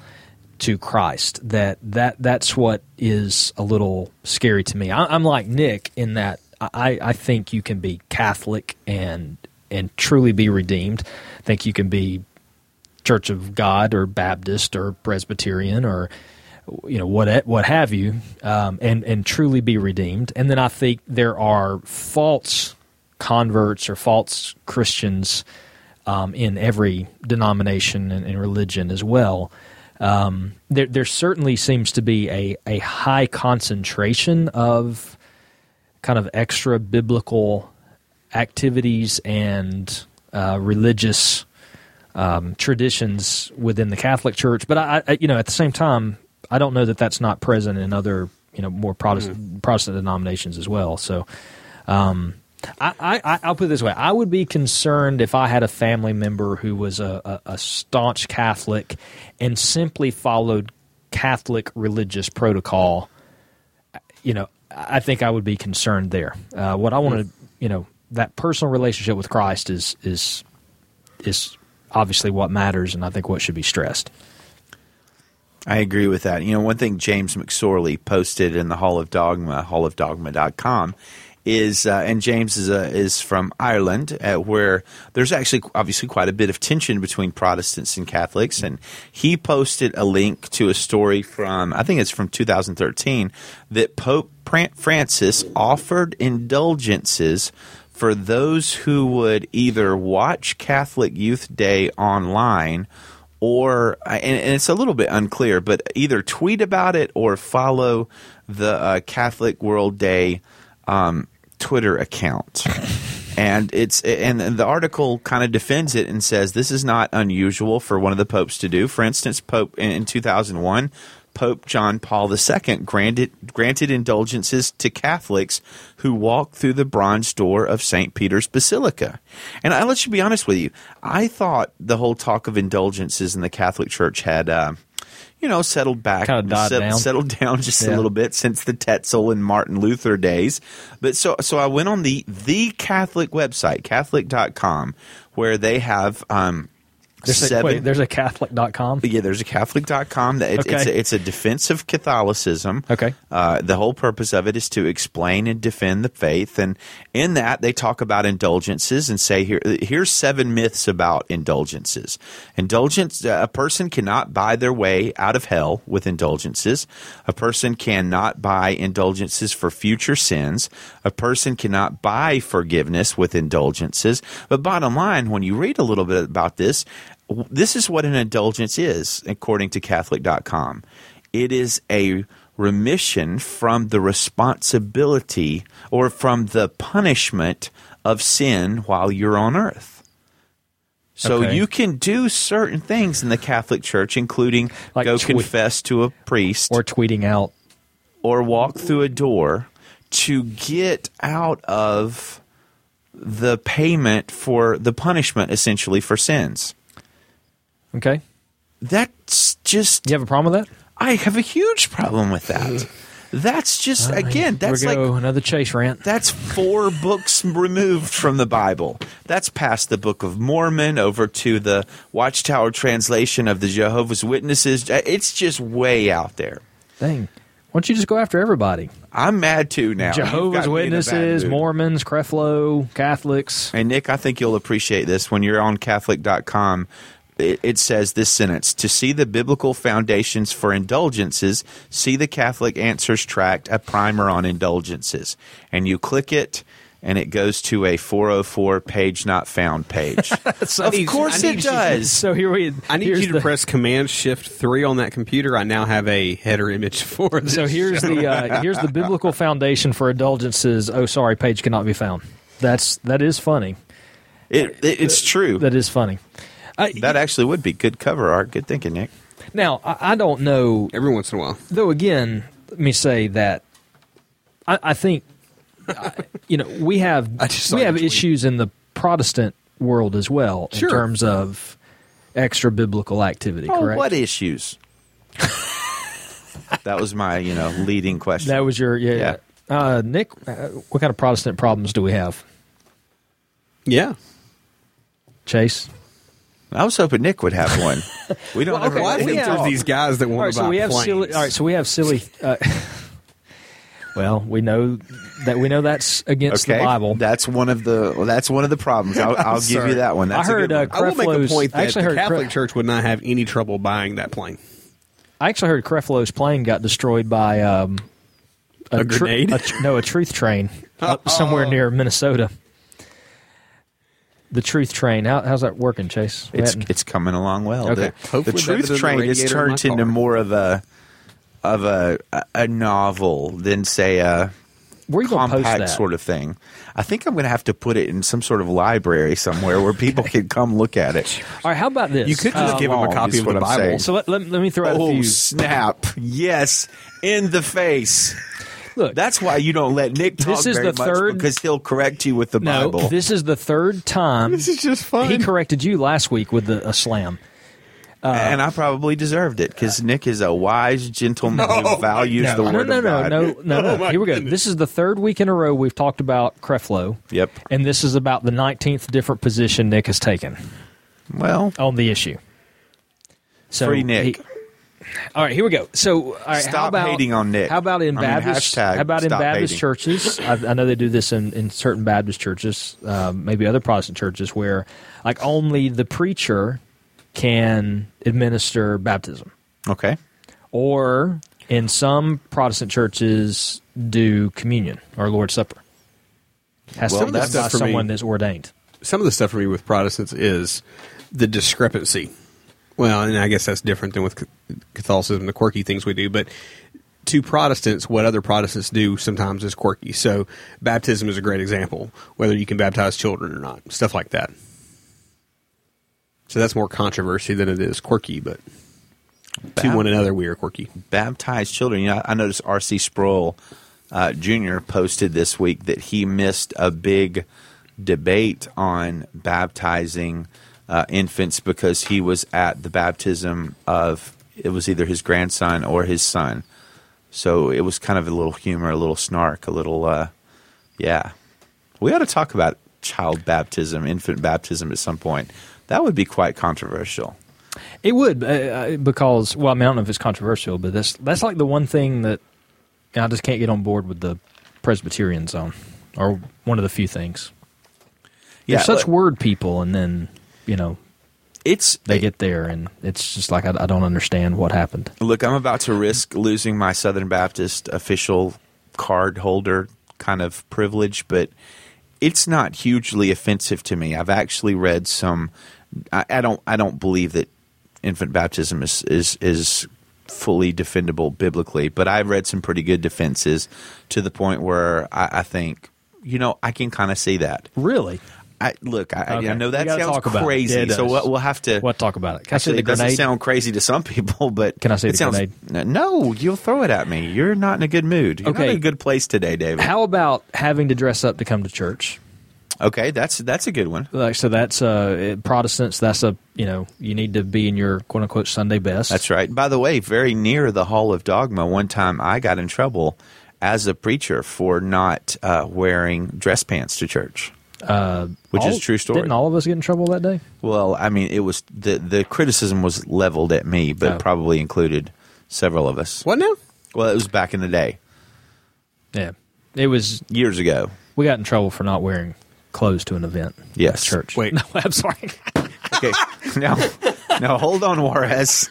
to Christ. That that that's what is a little scary to me. I, I'm like Nick in that I, I think you can be Catholic and and truly be redeemed. I think you can be Church of God or Baptist or Presbyterian or you know what what have you, um, and and truly be redeemed. And then I think there are false converts or false Christians um, in every denomination and, and religion as well. Um, there there certainly seems to be a a high concentration of kind of extra biblical activities and uh, religious um, traditions within the Catholic Church. But I, I, you know, at the same time, I don't know that that's not present in other, you know, more Protestant, Protestant denominations as well. So, um, I, I, I'll put it this way: I would be concerned if I had a family member who was a, a, a staunch Catholic and simply followed Catholic religious protocol. You know, I think I would be concerned there. Uh, what I want to, you know, that personal relationship with Christ is is is obviously what matters, and I think what should be stressed. I agree with that. You know, one thing James McSorley posted in the Hall of Dogma, hallofdogma.com, is, uh, and James is, uh, is from Ireland, uh, where there's actually obviously quite a bit of tension between Protestants and Catholics. And he posted a link to a story from, I think it's from 2013, that Pope Francis offered indulgences for those who would either watch Catholic Youth Day online or and, and it's a little bit unclear, but either tweet about it or follow the uh, Catholic World Day um, Twitter account. (laughs) and it's and the article kind of defends it and says this is not unusual for one of the popes to do. For instance, Pope in, in 2001. Pope John Paul II granted granted indulgences to Catholics who walked through the bronze door of St. Peter's Basilica. And I let you be honest with you, I thought the whole talk of indulgences in the Catholic Church had uh, you know, settled back, Kinda died set- down. settled down just a little bit since the Tetzel and Martin Luther days. But so so I went on the the Catholic website, Catholic.com, where they have um There's a, seven wait, there's a Catholic.com. yeah, there's a Catholic.com that it, it's, a, it's a defense of Catholicism. Okay. Uh, the whole purpose of it is to explain and defend the faith. And in that, they talk about indulgences and say, here, here's seven myths about indulgences. Indulgence, uh, a person cannot buy their way out of hell with indulgences. A person cannot buy indulgences for future sins. A person cannot buy forgiveness with indulgences. But bottom line, when you read a little bit about this, this is what an indulgence is, according to Catholic.com. It is a remission from the responsibility or from the punishment of sin while you're on earth. So Okay. you can do certain things in the Catholic Church, including Like go confess to a priest Or tweeting out. or walk through a door to get out of the payment for the punishment essentially for sins. Okay. That's just You have a problem with that? I have a huge problem with that. (laughs) That's just again, that's like another chase rant. that's four (laughs) books removed from the Bible. That's past the Book of Mormon over to the Watchtower translation of the Jehovah's Witnesses. It's just way out there. Dang. Why don't you just go after everybody? I'm mad too now. Jehovah's got me in a bad Witnesses. Mormons, Creflo, Catholics. And Nick, I think you'll appreciate this when you're on Catholic.com. It, it says this sentence To see the biblical foundations for indulgences, see the Catholic Answers Tract, a primer on indulgences. And you click it, and it goes to a 404 page not found page. (laughs) of need- course I it need you- (laughs) does. So here we. I need you to the- press Command Shift three on that computer. I now have a header image (laughs) for this. So here's the uh, here's the biblical foundation for indulgences. Oh, sorry, page cannot be found. That's that is funny. It, it, it's true. That is funny. Uh, that actually would be good cover art. Good thinking, Nick. now I, I don't know every once in a while. though again let me say that i, I think I- you know we have (laughs) I just saw we have issues in the protestant world as well Sure. in terms of extra biblical activity Oh, correct what issues? (laughs) that was my, you know, leading question. that was your yeah, Yeah. Uh, nick uh, what kind of protestant problems do we have Yeah. chase I was hoping Nick would have one. (laughs) We don't ever Well, I let think him have- there's talk. these guys that want all right to so we have planes. silly all right so we have silly uh, (laughs) well we know that we know that's against Okay, the bible that's one of the well, that's one of the problems. I'll, I'll (laughs) give you that one. That's I a heard, good one. uh, I will make a Creflo's- point that actually the Catholic Cre- Church would not have any trouble buying that plane. I actually heard Creflo's plane got destroyed by um, A tr- grenade? a no, a truth train up somewhere near Minnesota. The truth train. How, how's that working, Chase? We it's hadn't- it's coming along well. Okay. The, the Hopefully better truth the train is radiator in my turned into car. more of a of a a novel than say a Where are you going to post compact that? sort of thing. I think I'm going to have to put it in some sort of library somewhere where people can come look at it. All right, how about this? You could just Um, give them a long copy is of what the I'm Bible. saying. So let, let, let me throw out a Oh few. snap! Yes, in the face. Look, That's why you don't let Nick talk This is very the much third- because he'll correct you with the no, Bible. this is the third time This is just fun. he corrected you last week with the, a slam. Uh, and I probably deserved it because Nick is a wise gentleman who (laughs) values the no, word no, of God. no, no, no. (laughs) Oh, my Here we go. goodness. This is the third week in a row we've talked about Creflo. Yep. And this is about the 19th different position Nick has taken Well, on the issue. So Free Nick. he- all right, here we go. So, all right, how Stop about, hating on Nick. How about in I mean, Baptist? hashtag how about in Baptist hating. churches? I, I know they do this in, in certain Baptist churches, um, maybe other Protestant churches, where like only the preacher can administer baptism, okay. or in some Protestant churches do communion or Lord's Supper. Has Well, to be that's by not for me. someone that's ordained. some of the stuff for me with Protestants is the discrepancy. Well, and I guess that's different than with Catholicism, the quirky things we do. But to Protestants, what other Protestants do sometimes is quirky. So baptism is a great example, whether you can baptize children or not, stuff like that. So that's more controversy than it is quirky, but to one another we are quirky. Baptized children. You know, I noticed R.C. Sproul uh, Jr. posted this week that he missed a big debate on baptizing uh, infants because he was at the baptism of it was either his grandson or his son. So it was kind of a little humor, a little snark, a little, uh, yeah. We ought to talk about child baptism, infant baptism at some point. That would be quite controversial. It would uh, uh, because well, I, mean, I don't know if it's controversial, but that's that's like the one thing that I just can't get on board with the Presbyterians on, or one of the few things. Yeah, They're such look- word people, and then you know It's they get there, and it's just like I, I don't understand what happened. Look, I'm about to risk losing my Southern Baptist official card holder kind of privilege, but it's not hugely offensive to me. I've actually read some. I, I don't. I don't believe that infant baptism is is is fully defendable biblically, but I've read some pretty good defenses to the point where I, I think, you know, I can kind of see that. Really, I, look, I, Okay. I know that sounds talk about it. crazy, Yeah, so we'll, we'll have to. What talk about it? Can I say Actually, the it doesn't sound crazy to some (laughs) people, but Can I say it the sounds, grenade? No, you'll throw it at me. You're not in a good mood. You're not in a good place today, David. How about having to dress up to come to church? okay, that's that's a good one. Like so, that's uh, Protestants. That's a you know you need to be in your quote unquote Sunday best. That's right. By the way, very near the Hall of Dogma, one time I got in trouble as a preacher for not uh, wearing dress pants to church. Uh, Which all- is a true story. Didn't all of us get in trouble that day? Well, I mean, it was the the criticism was leveled at me, but Oh. probably included several of us. What now? Well, it was back in the day, Yeah, it was. years ago. We got in trouble for not wearing clothes to an event. Yes. at church. Wait. (laughs) no, I'm sorry. Okay, (laughs) now, now hold on, Juarez.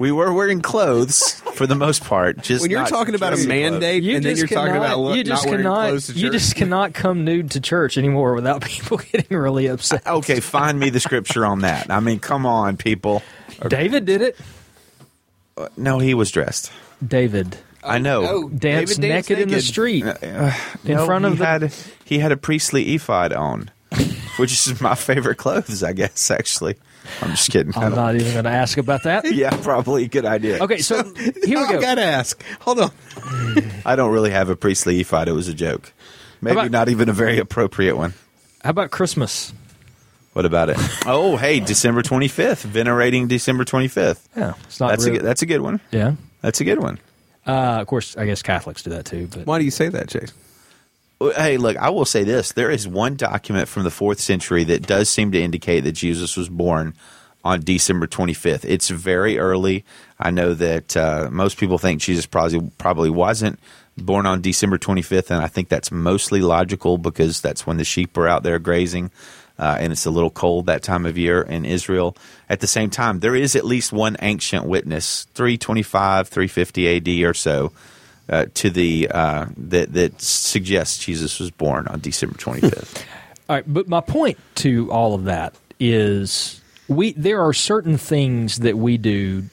We were wearing clothes for the most part. Just When you're not talking about a dressy clothes. mandate, and then you're talking about lo- you not just wearing cannot clothes to you church. just cannot come nude to church anymore without (laughs) people getting really upset. Uh, okay, find me the scripture on that. I mean, come on, people. (laughs) David did it. Uh, no, he was dressed. David I oh, know. Oh, danced David danced naked, in the naked. street uh, in No, front of he the. had he had a priestly ephod on, which is my favorite clothes, I guess. Actually, I'm just kidding. I'm don't- even going to ask about that. (laughs) yeah, probably a good idea. Okay, so (laughs) here we I go. gotta ask. Hold on. (laughs) I don't really have a priestly ephod. It was a joke. Maybe about- not even a very appropriate one. How about Christmas? What about it? oh, hey, December 25th, venerating December 25th. Yeah, it's not. That's a really- good, that's a good one. yeah. That's a good one. Uh, of course, I guess Catholics do that too. But Why do you say that, Chase? Hey, look, I will say this. There is one document from the fourth century that does seem to indicate that Jesus was born on December 25th. It's very early. I know that uh, most people think Jesus probably, probably wasn't born on December 25th, and I think that's mostly logical because that's when the sheep are out there grazing. Uh, and it's a little cold that time of year in Israel. At the same time, there is at least one ancient witness, 325, 350 AD or so, uh, to the uh, that that suggests Jesus was born on December (laughs) 25th. All right, but my point to all of that is we there are certain things that we do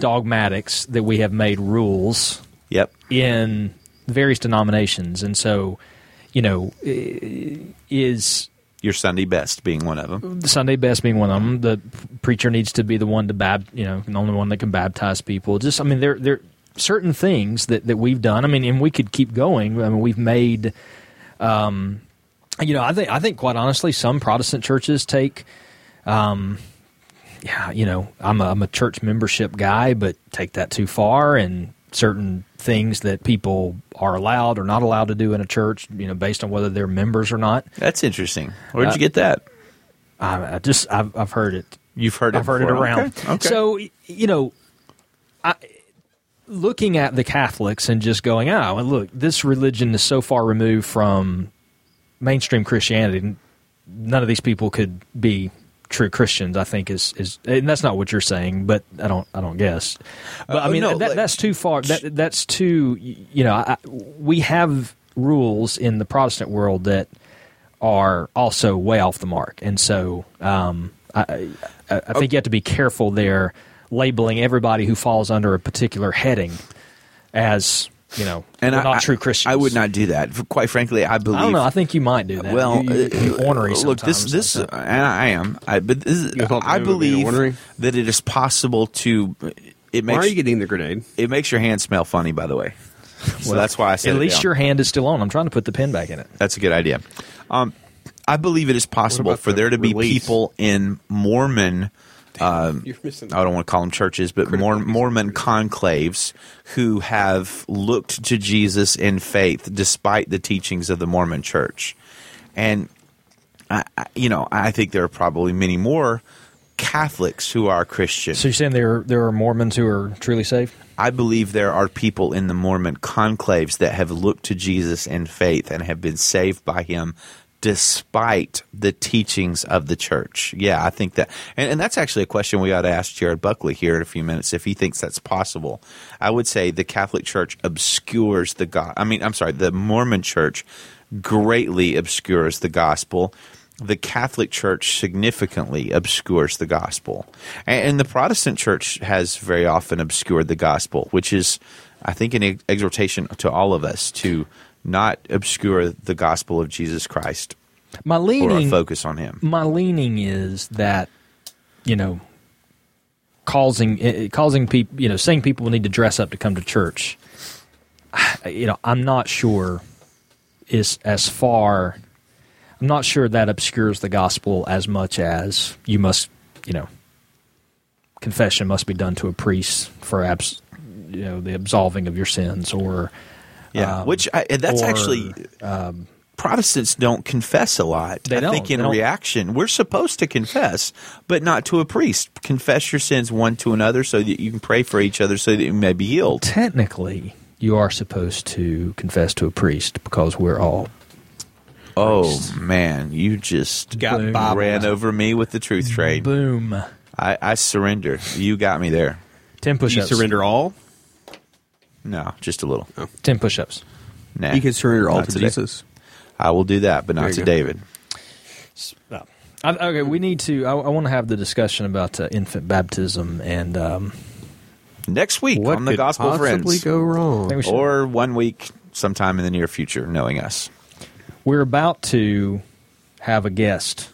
dogmatics that we have made rules yep. in various denominations, and so you know is Your Sunday best being one of them. the Sunday best being one of them. The preacher needs to be the one to bab, you know, the only one that can baptize people. Just, I mean, there there certain things that that we've done. I mean, and we could keep going. I mean, we've made, um, you know, I think I think quite honestly, some Protestant churches take, um, yeah, you know, I'm a, I'm a church membership guy, but take that too far and certain things that people are allowed or not allowed to do in a church, you know, based on whether they're members or not. That's interesting. Where'd Uh, you get that? I, I just I've, I've heard it. You've heard it. I've heard it around. Okay. okay. So you know, I, looking at the Catholics and just going, "Oh, well, look, this religion is so far removed from mainstream Christianity. None of these people could be true Christians." I think is is, and that's not what you're saying, but I don't I don't guess. But Uh, I mean, no, that, like- that's too far. That that's too. You know, I, we have rules in the Protestant world that are also way off the mark, and so um, I, I, I think you have to be careful there, labeling everybody who falls under a particular heading as you know and they're I, not I- true Christians. I would not do that. Quite frankly, I believe. I don't know. I think you might do that. Well, you, you, you uh, ornery look, this this like and I am. I but this is, You don't I know about being believe ornery? that it is possible to. It Why makes are you getting the grenade? it makes your hand smell funny. By the way, so that's why I said At it least down. your hand is still on. I'm trying to put the pen back in it. That's a good idea. Um, I believe it is possible for the there to be release? people in Mormon. Um, (laughs) You're missing. I don't want to call them churches, but Mor- Mormon conclaves who have looked to Jesus in faith despite the teachings of the Mormon Church, and I, I- you know I think there are probably many more Catholics who are Christian. So you're saying there there are Mormons who are truly saved? I believe there are people in the Mormon conclaves that have looked to Jesus in faith and have been saved by him despite the teachings of the church. Yeah, I think that. And, and that's actually a question we ought to ask Jared Buckley here in a few minutes if he thinks that's possible. I would say the Catholic Church obscures the God. I mean, I'm sorry, the Mormon Church greatly obscures the gospel the Catholic Church significantly obscures the gospel. And, and the Protestant Church has very often obscured the gospel, which is, I think, an ex- exhortation to all of us to not obscure the gospel of Jesus Christ. My or a leaning focus on Him. my leaning is that you know causing eh, causing people you know saying people need to dress up to come to church (sighs) you know i'm not sure is as far i'm not sure that obscures the gospel as much as you must you know confession must be done to a priest for abs- you know the absolving of your sins or Yeah, um, which I, that's or, actually Protestants don't confess a lot. They I don't. think in They don't. reaction, we're supposed to confess, but not to a priest. Confess your sins one to another, so that you can pray for each other, so that you may be healed. technically you are supposed to confess to a priest because we're all Oh man, you just Got Boom. Bible. ran over me with the truth train. boom I, I surrender. You got me there. 10 You push-ups surrender all. No, just a little. 10 push-ups Nah, You can surrender all not to today. Jesus. I will do that, but not to go. David. I, okay we need to i, I want to have the discussion about uh, infant baptism and um, Next week What on the could Gospel possibly Friends, go wrong? think we should- or one week sometime in the near future, knowing us. we're about to have a guest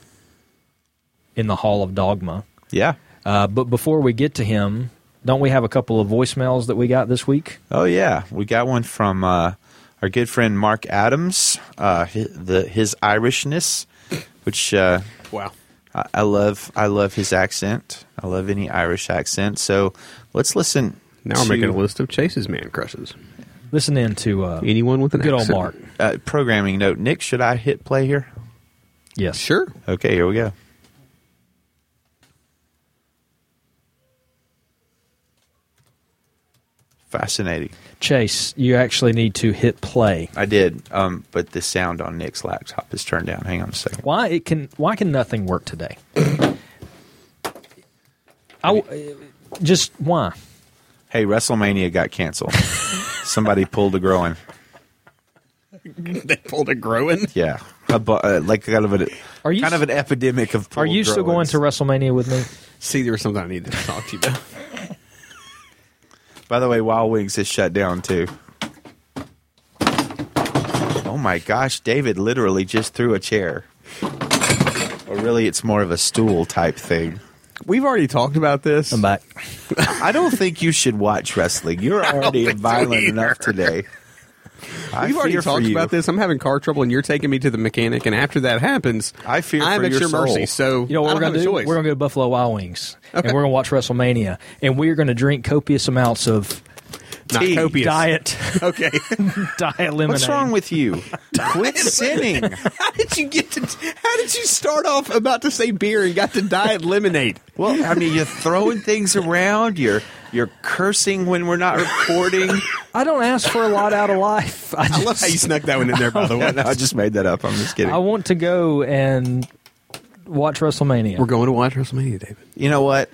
in the hall of dogma Yeah. uh, but before we get to him don't we have a couple of voicemails that we got this week Oh yeah, we got one from uh, our good friend Mark Adams. Uh, his, the his Irishness, which uh, Wow. I, I love. I love his accent. I love any Irish accent. So let's listen. Now we're making a list of Chase's man crushes. listen in to uh, Anyone with an good old mark Uh, programming note. Nick, should I hit play here? yes Sure. Okay, here we go. Fascinating. chase you actually need to hit play I did, um, but the sound on Nick's laptop is turned down. Hang on a second. Why it can why can nothing work today? I w- uh, just why? Hey, WrestleMania got canceled. (laughs) Somebody pulled a groin. they pulled a growing. Yeah, a bu- uh, like kind of an Are you kind of an epidemic of. Are pulled you still going to WrestleMania with me? See, there was something I needed to talk to you about. (laughs) By the way, Wild Wings is shut down too. Oh my gosh, David literally just threw a chair. Or really, it's more of a stool type thing. We've already talked about this. I'm back. I don't think you should watch wrestling. You're already violent enough today. I We've already talked about this. I'm having car trouble, and you're taking me to the mechanic. And after that happens, I fear I'm for at your your mercy. soul. So You know what I we're gonna do? a choice. We're gonna go to Buffalo Wild Wings Okay. and we're gonna watch WrestleMania and we're gonna drink copious amounts of Not Tea. copious. diet Okay. (laughs) diet lemonade. What's wrong with you? (laughs) Quit sinning. (laughs) how did you get to? How did you start off about to say beer and got to diet lemonade? Well, I mean, you're throwing things around. You're you're cursing when we're not recording. I don't ask for a lot out of life. (laughs) I I just love how you snuck that one in there. By the (laughs) way, I just made that up. I'm just kidding. I want to go and watch WrestleMania. we're going to watch WrestleMania, David. you know what?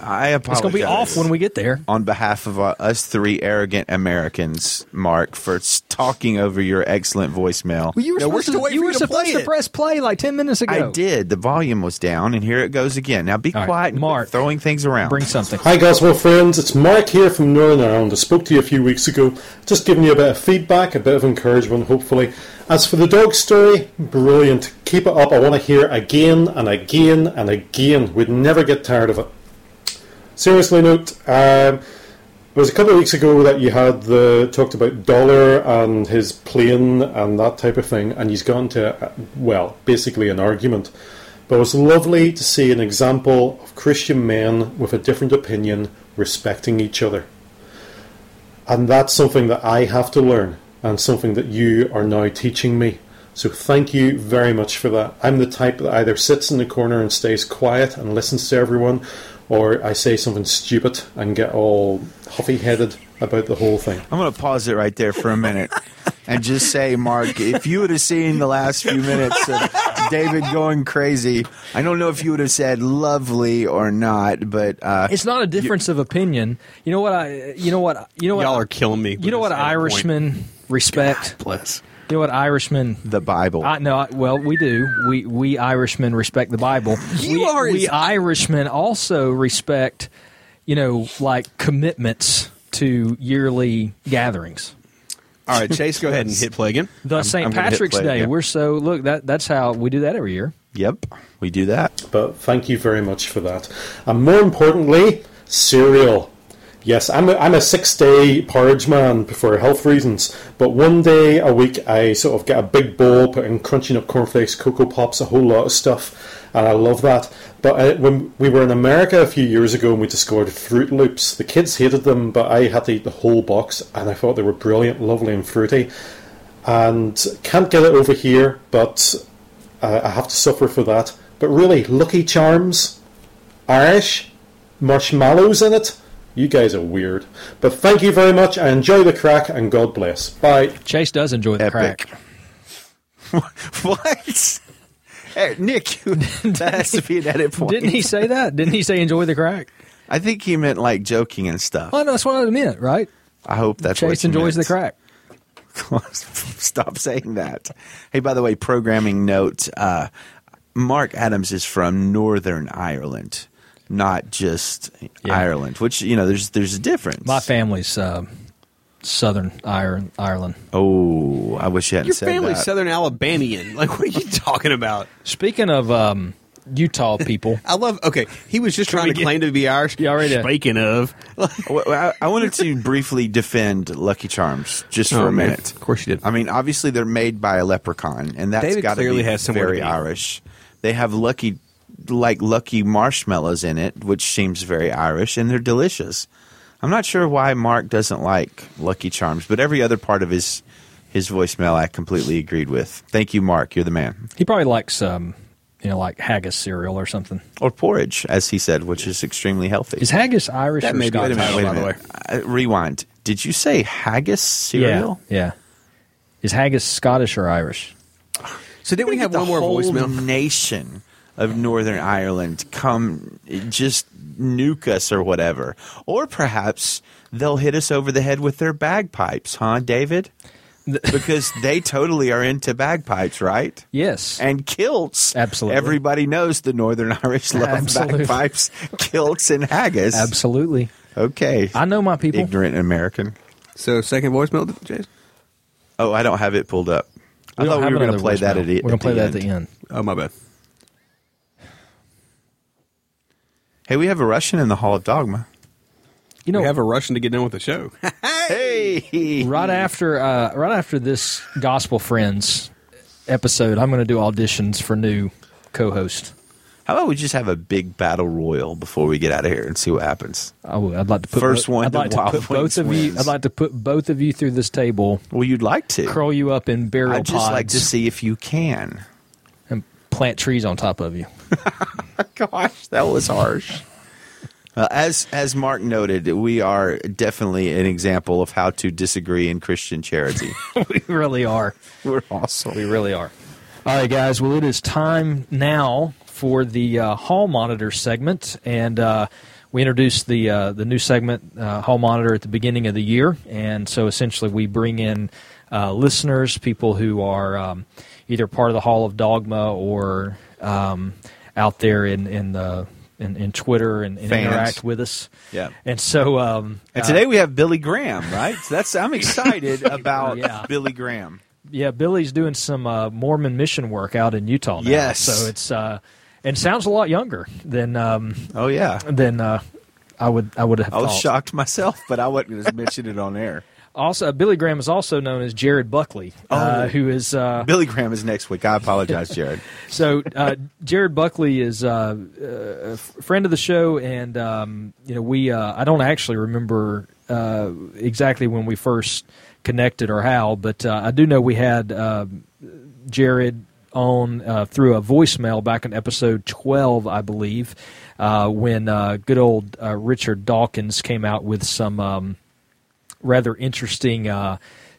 I apologize. it's gonna be off when we get there. on behalf of uh, us three arrogant Americans, Mark, for talking over your excellent voicemail. Well, you were No, supposed, still to, waiting you for were you to supposed to press play like ten minutes ago. I did. The volume was down, and here it goes again. Now be All right, quiet and quit Mark, throwing things around. Bring something. Hi, Gospel friends. It's Mark here from Northern Ireland. I spoke to you a few weeks ago, just giving you a bit of feedback, a bit of encouragement, hopefully. As for the dog story, brilliant. Keep it up. I want to hear again and again and again. We'd never get tired of it. Seriously, note. Um, it was a couple of weeks ago that you had the talked about Dollar and his plane and that type of thing, and he's gone to uh, well, basically an argument. But it was lovely to see an example of Christian men with a different opinion respecting each other. And that's something that I have to learn, and something that you are now teaching me. So thank you very much for that. I'm the type that either sits in the corner and stays quiet and listens to everyone, or I say something stupid and get all huffy headed about the whole thing. I'm going to pause it right there for a minute (laughs) and just say, Mark, if you would have seen the last few minutes of David going crazy, I don't know if you would have said lovely or not, but uh, It's not a difference of opinion. You know what I? You know what? You know what? Y'all are killing me. You know what Irishmen respect? Bless. You know what Irishmen? the Bible. I no. I, well, we do. We we Irishmen respect the Bible. (laughs) You we, are we as- Irishmen also respect, you know, like commitments to yearly gatherings. All right, Chase, go ahead and hit play again. The St. Patrick's Day. again. We're so look that that's how we do that every year. Yep, we do that. But thank you very much for that. And more importantly, cereal. Yes, I'm a, I'm a six day porridge man for health reasons, but one day a week I sort of get a big bowl, put in crunchy nut cornflakes, Cocoa Pops, a whole lot of stuff, and I love that. But uh, when we were in America a few years ago and we discovered Froot Loops, the kids hated them, but I had to eat the whole box, and I thought they were brilliant, lovely, and fruity. And can't get it over here, but uh, I have to suffer for that. But really, Lucky Charms, Irish, marshmallows in it. You guys are weird. But thank you very much. I enjoy the crack and God bless. Bye. Chase does enjoy the Epic. crack. (laughs) what? Hey, Nick, (laughs) that has to be an edit point. Didn't he say that? Didn't he say enjoy the crack? I think he meant like joking and stuff. Oh, no, that's what I meant, right? I hope that's what Chase you enjoys the crack. (laughs) Stop saying that. Hey, by the way, programming note: uh, Mark Adams is from Northern Ireland, not just Yeah. Ireland. Which you know, there's there's a difference. My family's uh, Southern Ireland. Ireland. Oh, I wish you hadn't Your said family's that. Southern Alabamian. (laughs) Like, what are you talking about? Speaking of um, Utah people, (laughs) I love. Okay, he was just trying to get- claim to be Irish. Yeah, already did. Speaking of, (laughs) I, I wanted to briefly defend Lucky Charms just for Oh, a man. minute. Of course you did. I mean, obviously they're made by a leprechaun, and that's David got to clearly be has somewhere very be. Irish. They have lucky, like lucky marshmallows in it, which seems very Irish, and they're delicious. I'm not sure why Mark doesn't like Lucky Charms, but every other part of his his voicemail I completely agreed with. Thank you, Mark. You're the man. he probably likes um, you know, like haggis cereal or something. Or porridge, as he said, which is extremely healthy. Is haggis Irish That or may be Wait a Scottish? minute, wait a by the minute. Uh, rewind. Did you say haggis cereal? Yeah, yeah. Is haggis Scottish or Irish? so did we have one more whole voicemail? nation of Northern Ireland come just nuke us or whatever, or perhaps they'll hit us over the head with their bagpipes, huh, David? (laughs) because they totally are into bagpipes, right? Yes. And kilts. Absolutely. Everybody knows the Northern Irish love (laughs) Absolutely. bagpipes, kilts, and haggis. Absolutely. Okay. I know my people. Ignorant American. So second voicemail, Jason. Oh, I don't have it pulled up. I thought we were going to another play that at the, We're gonna play the that at the end. Oh my bad. Hey, we have a Russian in the Hall of Dogma. You know, we have a Russian to get done with the show. (laughs) Hey, right after uh, right after this Gospel Friends episode, I'm going to do auditions for new co-host. How about we just have a big battle royal before we get out of here and see what happens? I would, I'd like to put First bo- one I'd like to put both Wings of you. I'd like to put both of you through this table, Well, you'd like to. curl you up in burial I'd just pods, like to see if you can. And plant trees on top of you. (laughs) Gosh, that was harsh. Uh, as as Mark noted, we are definitely an example of how to disagree in Christian charity. (laughs) we really are. We're awesome. We really are. All right, guys. Well, it is time now for the uh, hall monitor segment, and uh, we introduced the uh, the new segment, uh, hall monitor, at the beginning of the year, and so essentially we bring in uh, listeners, people who are um, either part of the Hall of Dogma or um, out there in in the in, in Twitter and, and interact with us. Yeah. And so, um, And uh, today we have Billy Graham, right? So that's I'm excited (laughs) about Yeah. Billy Graham. Yeah, Billy's doing some uh, Mormon mission work out in Utah now. Yes. so it's uh, and sounds a lot younger than um, Oh yeah. than uh, I would I would have. I was thought. shocked myself, but I wasn't going to mention it on air. Also, Billy Graham is also known as Jared Buckley, uh, Oh. who is uh, Billy Graham is next week. I apologize, Jared. (laughs) so uh, Jared Buckley is uh, a f- friend of the show, and um, you know we uh, I don't actually remember uh, exactly when we first connected or how, but uh, I do know we had uh, Jared on uh, through a voicemail back in episode twelve, I believe, uh, when uh, good old uh, Richard Dawkins came out with some. Um, rather interesting uh,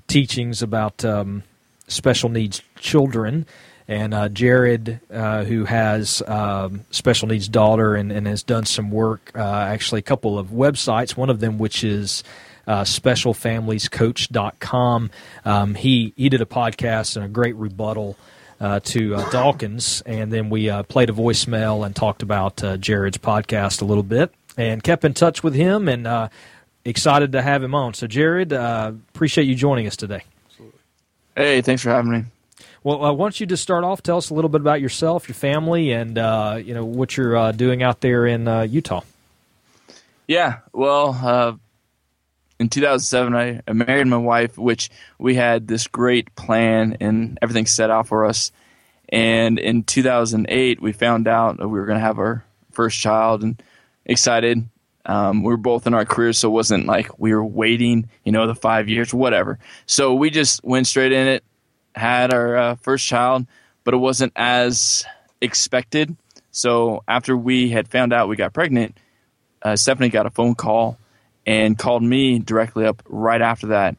teachings about um, special needs children. And uh, Jared, uh, who has um, special needs daughter and, and has done some work, uh, actually a couple of websites. One of them, which is uh, specialfamiliescoach.com. Um, he he did a podcast and a great rebuttal uh, to uh, Dawkins, and then we uh, played a voicemail and talked about uh, Jared's podcast a little bit, and kept in touch with him, and excited to have him on. So, Jared, uh, appreciate you joining us today. Absolutely. Hey, thanks for having me. Well, uh, why don't you just start off? Tell us a little bit about yourself, your family, and uh, you know what you're uh, doing out there in uh, Utah. Yeah, well, uh, in 2007, I, I married my wife, which we had this great plan and everything set out for us. And in 2008, we found out that we were going to have our first child, and excited. Um, we were both in our careers, so it wasn't like we were waiting, you know, the five years, whatever. So we just went straight in it, had our uh, first child, but it wasn't as expected. So after we had found out we got pregnant, uh, Stephanie got a phone call and called me directly up right after that.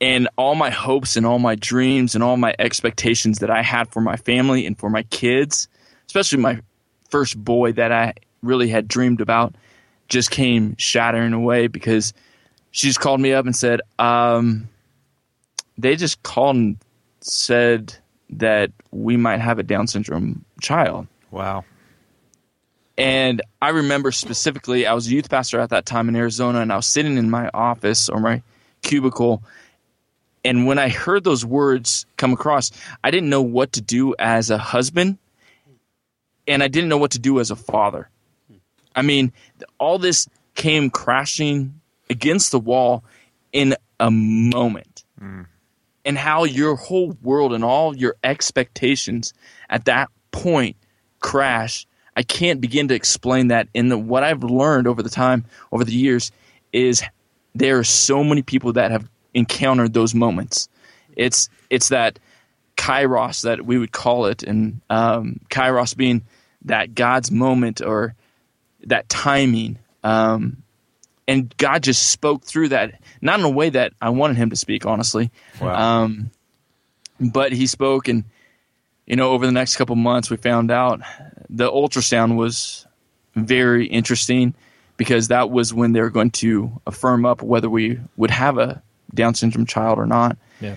And all my hopes and all my dreams and all my expectations that I had for my family and for my kids, especially my first boy that I really had dreamed about, just came shattering away because she just called me up and said, um, they just called and said that we might have a Down syndrome child. Wow. And I remember specifically, I was a youth pastor at that time in Arizona, and I was sitting in my office or my cubicle. And when I heard those words come across, I didn't know what to do as a husband, and I didn't know what to do as a father. I mean, all this came crashing against the wall in a moment. And how your whole world and all your expectations at that point crash. I can't begin to explain that. And what I've learned over the time, over the years, is there are so many people that have encountered those moments. It's it's that kairos that we would call it, and um, kairos being that God's moment or that timing. Um, and God just spoke through that, not in a way that I wanted Him to speak, honestly. Wow. Um, but He spoke, and you know, over the next couple months, we found out the ultrasound was very interesting because that was when they were going to affirm up whether we would have a Down syndrome child or not. Yeah.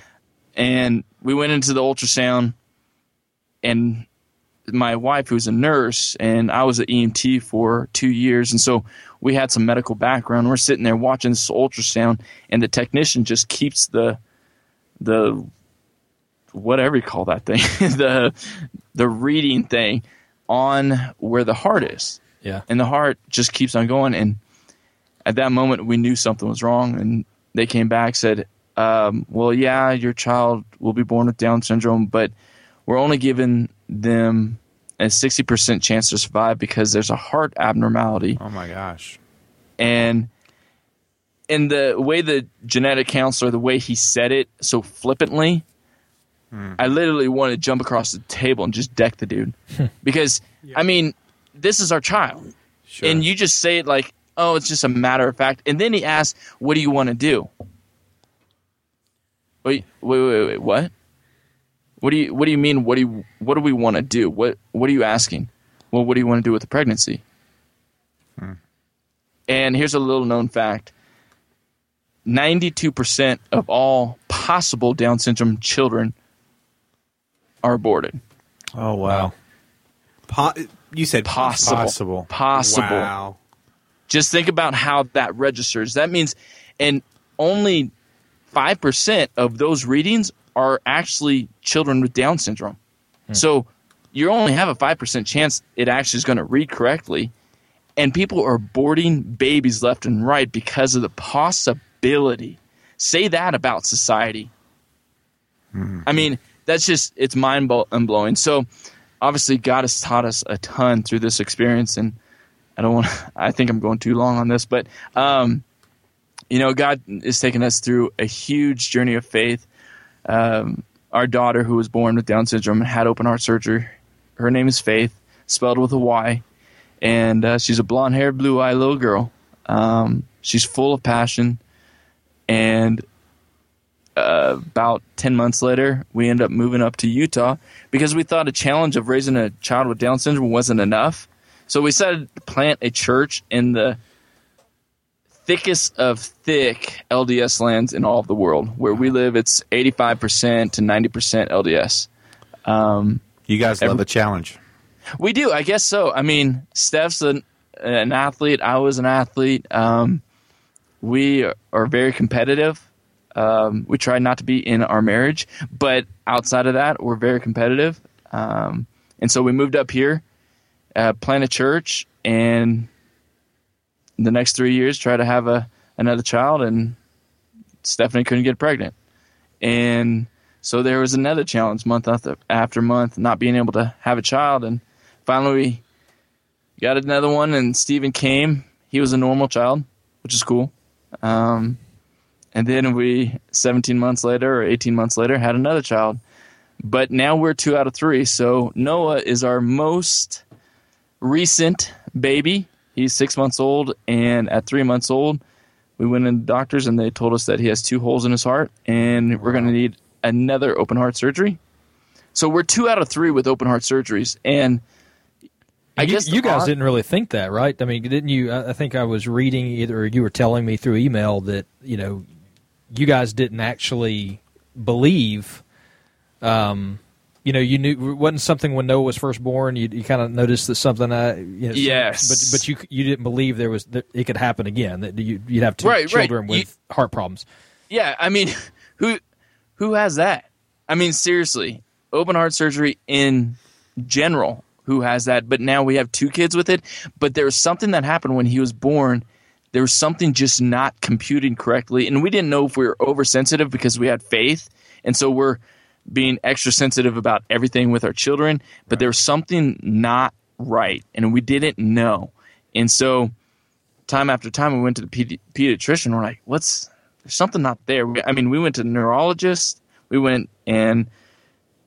And we went into the ultrasound, and my wife, who's a nurse, and I was an EMT for two years, and so we had some medical background. We're sitting there watching this ultrasound, and the technician just keeps the the whatever you call that thing (laughs) the the reading thing on where the heart is Yeah. and the heart just keeps on going and at that moment we knew something was wrong and they came back said um, well yeah your child will be born with down syndrome but we're only giving them a 60% chance to survive because there's a heart abnormality Oh my gosh. and in the way the genetic counselor, the way he said it so flippantly, hmm. I literally wanted to jump across the table and just deck the dude. (laughs) because, I mean, this is our child. Sure. And you just say it like, oh, it's just a matter of fact. And then he asks, what do you want to do? Wait, wait, wait, wait, what? What do you What do you mean? What do you What do we want to do? What What are you asking? Well, what do you want to do with the pregnancy? Hmm. And here's a little known fact: ninety-two percent of all possible Down syndrome children are aborted. oh wow. Po- you said Possible, Possible. possible. Wow. Just think about how that registers. That means, and only five percent of those readings are actually children with Down syndrome. So you only have a five percent chance it actually is going to read correctly, and people are boarding babies left and right because of the possibility. Say that about society. I mean, that's just it's mind blowing. So obviously, God has taught us a ton through this experience, and I don't want. (laughs) I think I'm going too long on this, but um, you know, God is taking us through a huge journey of faith. Um, our daughter, who was born with Down syndrome, had open heart surgery. Her name is Faith, spelled with a Y, and uh, she's a blonde-haired, blue-eyed little girl. Um, she's full of passion, and uh, about 10 months later, we ended up moving up to Utah because we thought a challenge of raising a child with Down syndrome wasn't enough. So we decided to plant a church in the thickest of thick LDS lands in all of the world. Where we live, it's 85% to 90% LDS. Um, You guys Every- love a challenge. we do, I guess so. I mean, Steph's an, an athlete. I was an athlete. Um, we are very competitive. Um, we try not to be in our marriage, but outside of that, we're very competitive. Um, and so we moved up here, uh, plant a church, and the next three years try to have a another child. And Stephanie couldn't get pregnant, and so there was another challenge month after, after month, not being able to have a child. And finally, we got another one, and Stephen came. He was a normal child, which is cool. Um, and then we, 17 months later or 18 months later, had another child. But now we're two out of three. So Noah is our most recent baby. He's six months old, and at three months old, we went in the doctors and they told us that he has two holes in his heart, and we're going to need another open heart surgery. So we're two out of three with open heart surgeries, and I you, guess you guys didn't really think that, right? I mean, didn't you? I I think I was reading either, you were telling me through email that you know, you guys didn't actually believe. Um, you know, you knew wasn't something when Noah was first born. You, you kind of noticed that something. Uh, you know, Yes. but but you you didn't believe there was that it could happen again. That you you'd have two Right, right. children You- with heart problems. Yeah, I mean, (laughs) who who has that? I mean, seriously, open heart surgery in general, who has that? But now we have two kids with it. But there was something that happened when he was born. There was something just not computing correctly, and we didn't know if we were oversensitive because we had faith, and so we're being extra sensitive about everything with our children. But there was something not right, and we didn't know, and so time after time we went to the pedi- pediatrician. We're like, "What's there's something not there. We, I mean, we went to the neurologist, we went and,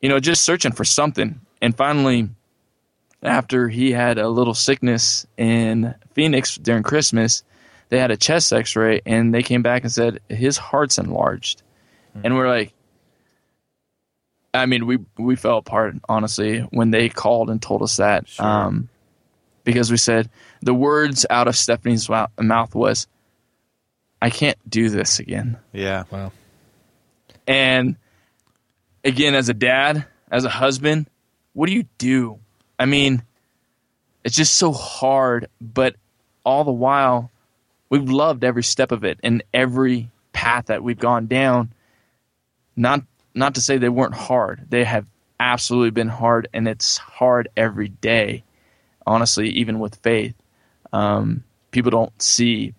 you know, just searching for something. And finally, after he had a little sickness in Phoenix during Christmas, they had a chest x ray and they came back and said his heart's enlarged. Hmm. And we're like, I mean, we, we fell apart, honestly, when they called and told us that. Um, because we said the words out of Stephanie's mouth was, I can't do this again. Yeah. Wow. And again, as a dad, as a husband, what do you do? I mean, it's just so hard, but all the while, we've loved every step of it and every path that we've gone down. Not not to say they weren't hard. They have absolutely been hard, and it's hard every day. Honestly, even with faith, um, people don't see,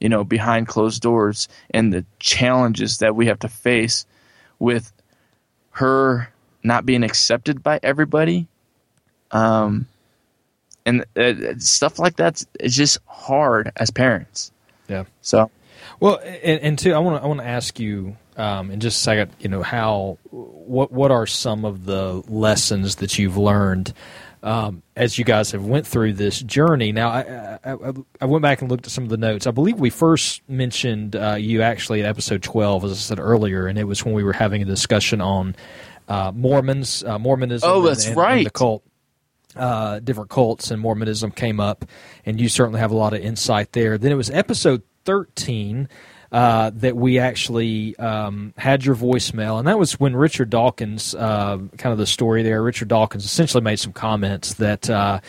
you know, behind closed doors and the challenges that we have to face with her not being accepted by everybody. Um, and uh, stuff like that's it's just hard as parents. Yeah. So Well, and, and two, I want to I want to ask you um, in just a second. You know how what what are some of the lessons that you've learned um, as you guys have went through this journey? Now, I, I, I- went back and looked at some of the notes. I believe we first mentioned uh, you actually at episode twelve, as I said earlier, and it was when we were having a discussion on uh, Mormons, uh, Mormonism. Oh, that's and- and the right. cult uh, different cults and Mormonism came up, and you certainly have a lot of insight there. Then it was episode 13 uh, that we actually um, had your voicemail, and that was when Richard Dawkins, uh, kind of the story there. Richard Dawkins essentially made some comments that uh,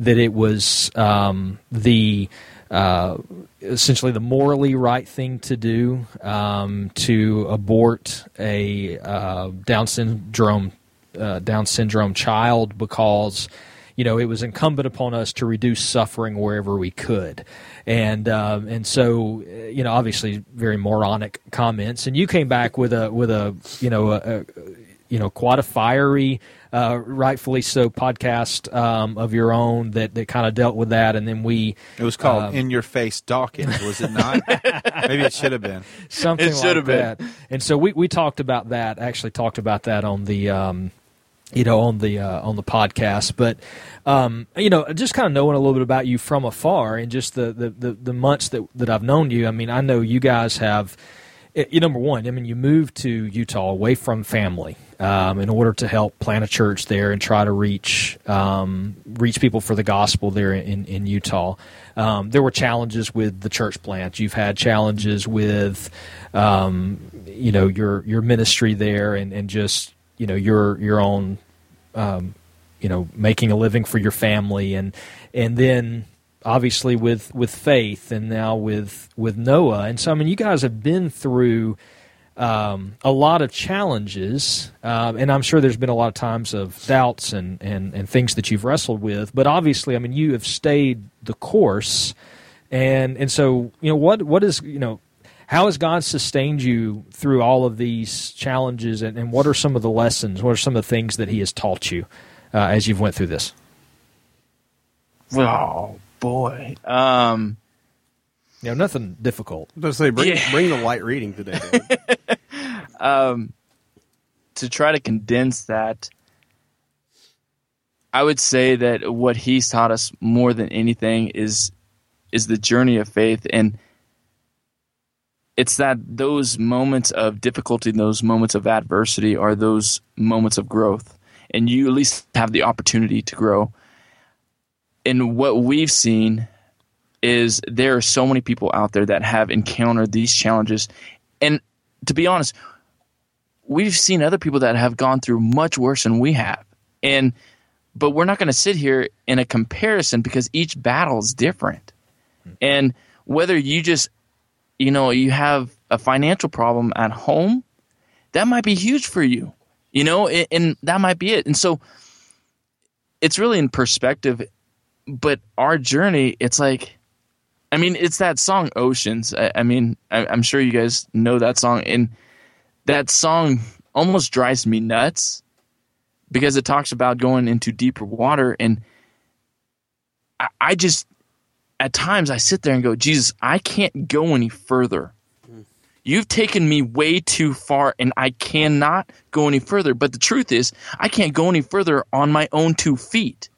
that it was um, the uh, essentially the morally right thing to do um, to abort a uh, Down syndrome Down syndrome child because you know it was incumbent upon us to reduce suffering wherever we could, and um, and so uh, you know obviously very moronic comments, and you came back with a with a you know a, a you know quite a fiery. Uh, rightfully so, podcast um, of your own that, that kind of dealt with that, and then we It was called Um, In Your Face Dawkins, was it not? (laughs) Maybe it should have been. something It should like have been. that. And so we, we talked about that. Actually, talked about that on the um, you know on the uh, on the podcast. But um, you know, just kind of knowing a little bit about you from afar and just the the, the, the months that that I've known you. I mean, I know you guys have. eh, You number one, I mean, you moved to Utah away from family um, in order to help plant a church there and try to reach um, reach people for the gospel there in in Utah. Um, there were challenges with the church plant. You've had challenges with, um, you know, your your ministry there and, and just you know your your own um, you know making a living for your family. And and then obviously with with faith and now with with Noah. And so I mean you guys have been through um, a lot of challenges, um, and I'm sure there's been a lot of times of doubts and, and, and things that you've wrestled with. But obviously, I mean, you have stayed the course, and and so you know what what is you know how has God sustained you through all of these challenges, and, and what are some of the lessons? What are some of the things that He has taught you uh, as you've went through this? Oh boy. Um, you know, nothing difficult. I was say bring Yeah. bring the light reading today. David. (laughs) to try to condense that, I would say that what he's taught us more than anything is is the journey of faith, and it's that those moments of difficulty, those moments of adversity, are those moments of growth, and you at least have the opportunity to grow. And what we've seen is there are so many people out there that have encountered these challenges, and to be honest, we've seen other people that have gone through much worse than we have. And but we're not going to sit here in a comparison because each battle is different. Hmm. And whether you just you know, you have a financial problem at home, that might be huge for you. You know, and, that might be it. And so it's really in perspective, but our journey, it's like I mean, it's that song Oceans. I, I mean, I, I'm sure you guys know that song and that song almost drives me nuts because it talks about going into deeper water and I, I just at times I sit there and go, Jesus, I can't go any further. You've taken me way too far and I cannot go any further. But the truth is, I can't go any further on my own two feet,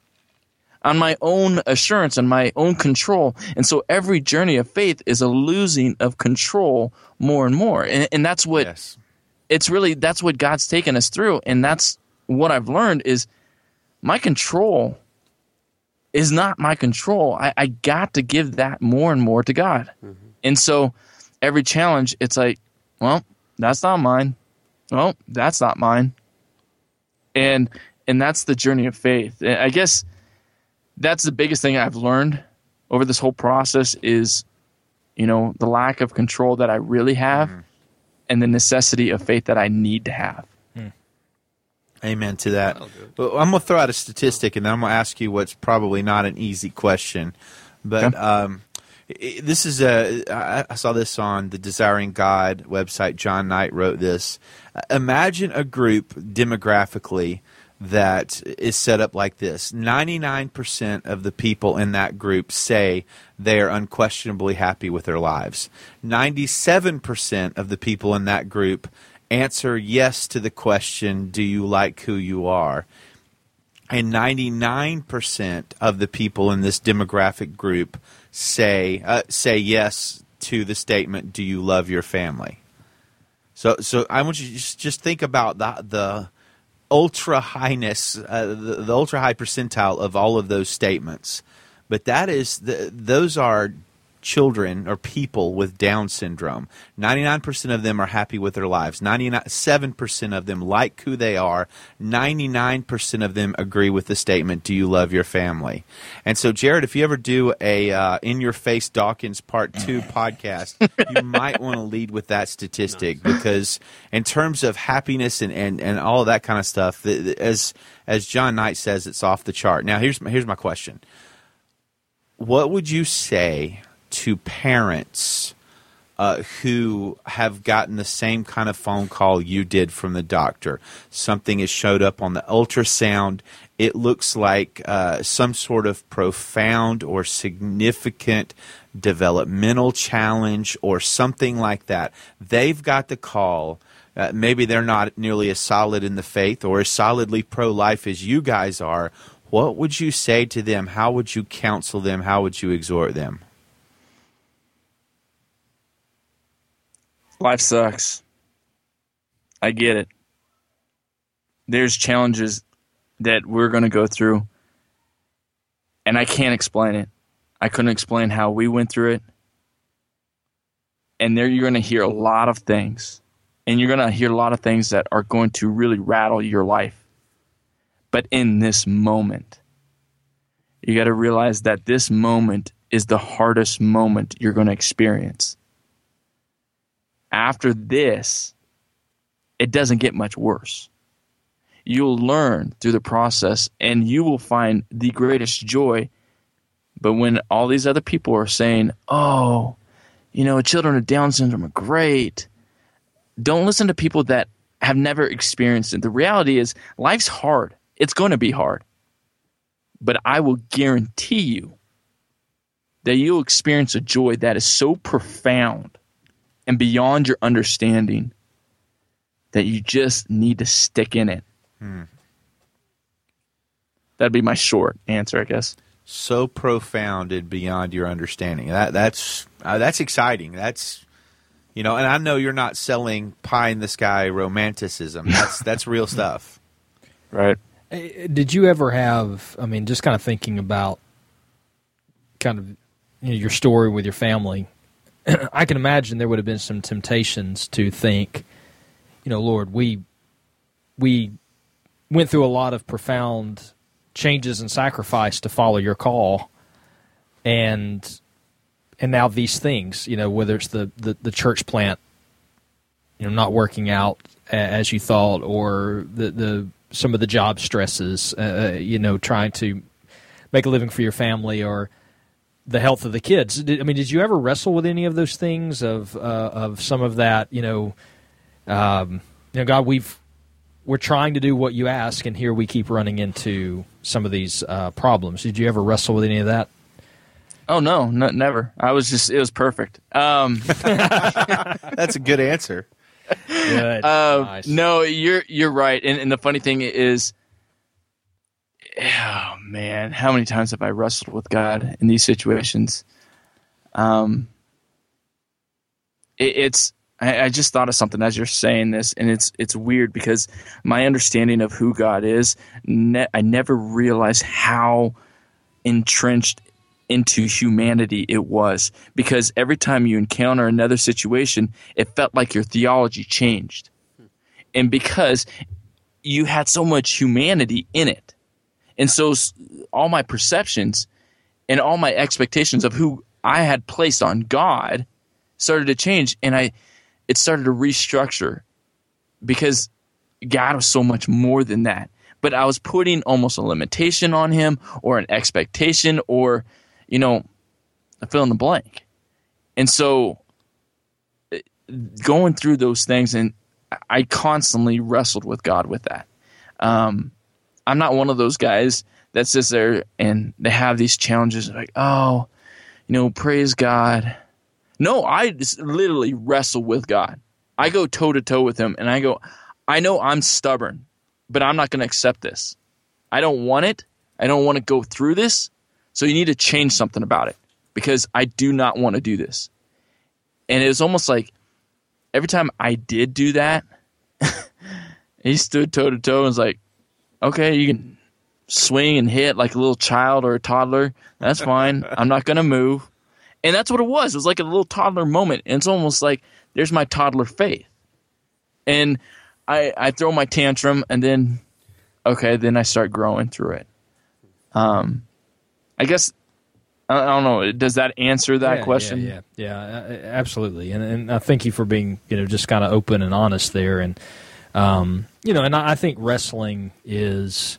on my own assurance, on my own control. And so every journey of faith is a losing of control more and more. And, and that's what Yes. it's really that's what God's taken us through, and that's what I've learned is my control is not my control. I, I got to give that more and more to God, mm-hmm. and so every challenge, it's like, well, that's not mine. Well, that's not mine, and and that's the journey of faith. And I guess that's the biggest thing I've learned over this whole process is, you know, the lack of control that I really have mm-hmm. and the necessity of faith that I need to have. Amen to that. But I'm going to throw out a statistic, and then I'm going to ask you what's probably not an easy question. But Okay. um, i- this is a. I I saw this on the Desiring God website. John Knight wrote this. Uh, Imagine a group demographically that is set up like this 99% of the people in that group say they are unquestionably happy with their lives. 97% of the people in that group answer yes to the question, Do you like who you are? And 99% of the people in this demographic group say, uh, say yes to the statement, Do you love your family? So, so I want you to just, just think about the, the ultra highness, uh, the, the ultra high percentile of all of those statements. But that is, the, those are children or people with Down syndrome. 99% of them are happy with their lives. 97% of them like who they are. 99% of them agree with the statement, Do you love your family? And so, Jared, if you ever do a uh, In Your Face Dawkins Part 2 (laughs) podcast, you might want to lead with that statistic because, in terms of happiness and, and, and all of that kind of stuff, the, the- as, as John Knight says, it's off the chart. Now, here's, my- here's my question What would you say to parents? uh, who have gotten the same kind of phone call you did from the doctor. Something has showed up on the ultrasound. It looks like uh, some sort of profound or significant developmental challenge or something like that. They've got the call. Uh, maybe they're not nearly as solid in the faith or as solidly pro life as you guys are. What would you say to them? How would you counsel them? How would you exhort them? Life sucks. I get it. There's challenges that we're going to go through, and I can't explain it. I couldn't explain how we went through it. And there you're going to hear a lot of things, and you're going to hear a lot of things that are going to really rattle your life. But in this moment, you got to realize that this moment is the hardest moment you're going to experience after this, it doesn't get much worse. You'll learn through the process and you will find the greatest joy. But when all these other people are saying, oh, you know, children with Down syndrome are great, don't listen to people that have never experienced it. The reality is, life's hard. It's going to be hard. But I will guarantee you that you'll experience a joy that is so profound and beyond your understanding that you just need to stick in it. Hmm. That'd be my short answer, I guess. So profound and beyond your understanding. That that's uh, that's exciting. That's you know, and I know you're not selling pie in the sky romanticism. That's (laughs) that's real stuff. Right. Did you ever have? I mean, just kind of thinking about kind of you know, your story with your family. (clears throat) I can imagine there would have been some temptations to think, you know, Lord, we we went through a lot of profound changes and sacrifice to follow your call, and and now these things, you know, whether it's the, the, the church plant, you know, not working out as you thought, or the the some of the job stresses, uh, uh, you know, trying to make a living for your family, or the health of the kids. Did, I mean, did you ever wrestle with any of those things of uh, of some of that? You know, um, you know, God, we've we're trying to do what you ask, and here we keep running into some of these uh, problems. Did you ever wrestle with any of that? Oh no, no, never. I was just it was perfect. Um, (laughs) That's a good answer. Good. Uh, nice. No, you're you're right. And, and the funny thing is, oh man, how many times have I wrestled with God in these situations? Um, it, it's I, I, just thought of something as you're saying this, and it's it's weird because my understanding of who God is, ne- I never realized how entrenched into humanity it was because every time you encounter another situation it felt like your theology changed and because you had so much humanity in it and so all my perceptions and all my expectations of who i had placed on god started to change and i it started to restructure because god was so much more than that but i was putting almost a limitation on him or an expectation or you know, fill in the blank. And so eh, going through those things, and I constantly wrestled with God with that. Um, I'm not one of those guys that sits there and they have these challenges like, oh, you know, praise God. No, I just literally wrestle with God. I go toe to toe with Him and I go, I know I'm stubborn, but I'm not going to accept this. I don't want it. I don't want to go through this. So you need to change something about it because I do not want to do this. And it was almost like every time I did do that, (laughs) he stood toe to toe and was like, okay, you can swing and hit like a little child or a toddler. That's fine. (laughs) I'm not going to move. And that's what it was. It was like a little toddler moment. And it's almost like there's my toddler faith. And I, I throw my tantrum and then, okay, then I start growing through it. Um, I guess I don't know. Does that answer that yeah, question? Yeah, yeah, yeah, absolutely. And, and I thank you for being, you know, just kind of open and honest there. And, um, you know, and I, I think wrestling is,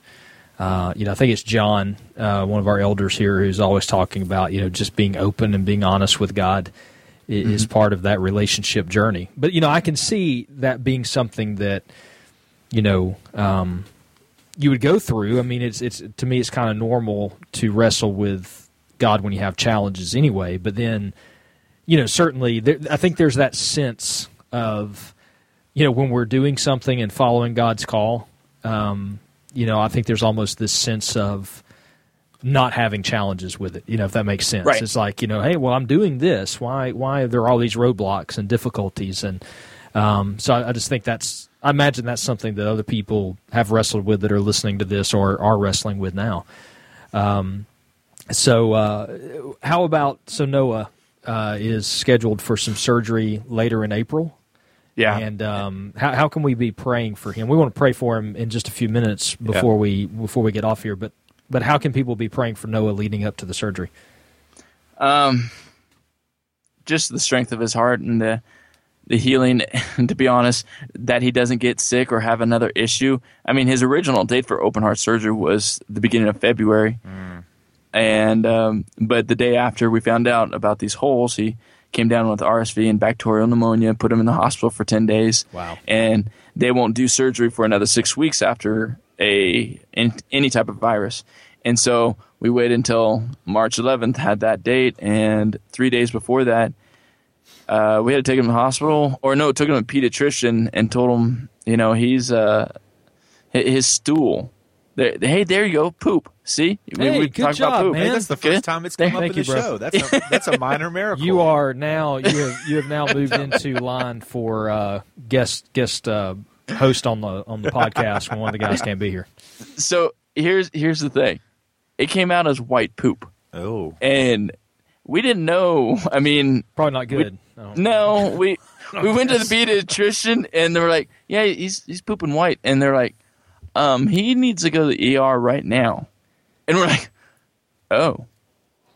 uh, you know, I think it's John, uh, one of our elders here, who's always talking about, you know, just being open and being honest with God is mm-hmm. part of that relationship journey. But, you know, I can see that being something that, you know, um, you would go through. I mean, it's it's to me, it's kind of normal to wrestle with God when you have challenges anyway. But then, you know, certainly, there, I think there's that sense of, you know, when we're doing something and following God's call. Um, you know, I think there's almost this sense of not having challenges with it. You know, if that makes sense. Right. It's like you know, hey, well, I'm doing this. Why? Why are there all these roadblocks and difficulties? And um, so I, I just think that's I imagine that's something that other people have wrestled with that are listening to this or are wrestling with now. Um, so, uh, how about so Noah uh, is scheduled for some surgery later in April? Yeah. And um, how how can we be praying for him? We want to pray for him in just a few minutes before yeah. we before we get off here. But but how can people be praying for Noah leading up to the surgery? Um, just the strength of his heart and the the healing. (laughs) to be honest, that he doesn't get sick or have another issue. I mean, his original date for open heart surgery was the beginning of February, and um, but the day after we found out about these holes, he came down with RSV and bacterial pneumonia. Put him in the hospital for ten days. Wow. And they won't do surgery for another six weeks after a in, any type of virus. And so we waited until March 11th, had that date, and three days before that, uh, we had to take him to the hospital, or no, took him to a pediatrician and told him, you know, he's uh, his stool. There, hey, there you go, poop. See, we, Hey, we good talked about job, poop. man. Hey, that's the Good. first time it's come Thank- up thank in the you, bro. show. That's a, (laughs) that's a minor miracle. You are now you have you have now moved (laughs) into line for uh, guest guest uh, host on the on the podcast when one of the guys can't be here. So here's here's the thing, it came out as white poop, Oh, and we didn't know. I mean, Probably not good. I don't- No, we (laughs) we went to the pediatrician and they were like, "Yeah, he's he's pooping white," and they're like, "Um, he needs to go to the ER right now," and we're like, "Oh,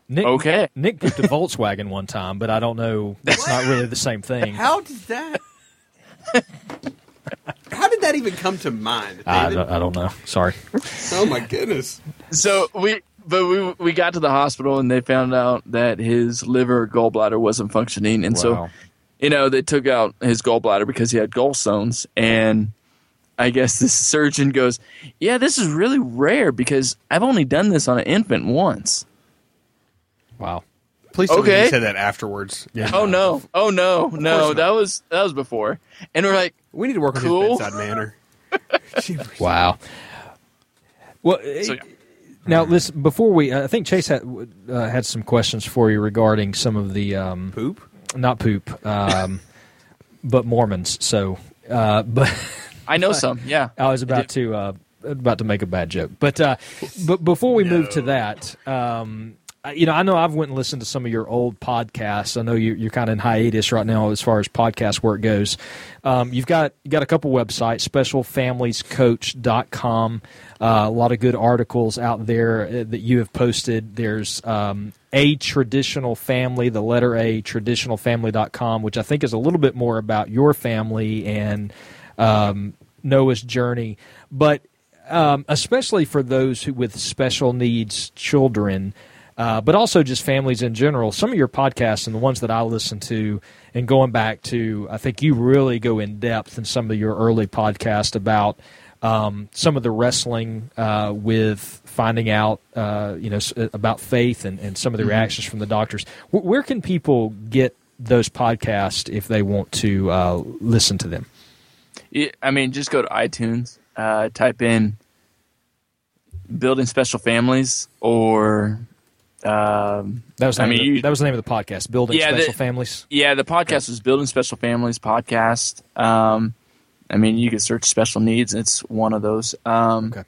Nick, Okay. Nick pooped a (laughs) Volkswagen one time, but I don't know. That's not really the same thing. How did that? (laughs) How did that even come to mind? I David? don't, I don't know. Sorry. oh my goodness! so we." But we we got to the hospital and they found out that his liver gallbladder wasn't functioning, and so you know they took out his gallbladder because he had gallstones, and I guess the surgeon goes, "Yeah, this is really rare because I've only done this on an infant once." Wow. Please tell me Okay. you said that afterwards. Yeah. Oh no! Oh no! No, that was that was before, and we're like, We need to work on Cool. his bedside manner. (laughs) Wow. Well, so, eh, yeah. now listen. Before we, I think Chase had uh, had some questions for you regarding some of the um, Poop. not poop, um, (laughs) but Mormons. So, uh, but (laughs) I know (laughs) some. Yeah, I was about to uh, about to make a bad joke, but uh, but before we move to that, um, you know, I know I've went and listened to some of your old podcasts. I know you, you're kind of in hiatus right now as far as podcast work goes. Um, you've got you got a couple websites, specialfamiliescoach.com. Uh, a lot of good articles out there uh, that you have posted. There's um, a traditional family, the letter A, traditionalfamily.com, which I think is a little bit more about your family and um, Noah's journey. But um, especially for those who with special needs children, uh, but also just families in general. Some of your podcasts and the ones that I listen to, and going back to, I think you really go in depth in some of your early podcasts about um, some of the wrestling uh, with finding out, uh, you know, about faith and, and some of the reactions from the doctors. Wh- where can people get those podcasts if they want to uh, listen to them? I mean, just go to iTunes, uh, type in "building special families" or um, That was the I name mean, of the, you- that was the name of the podcast, Building Yeah, Special the- Families. yeah, the podcast is "Building Special Families" podcast. Um, I mean, you can search special needs; it's one of those. Um, Okay.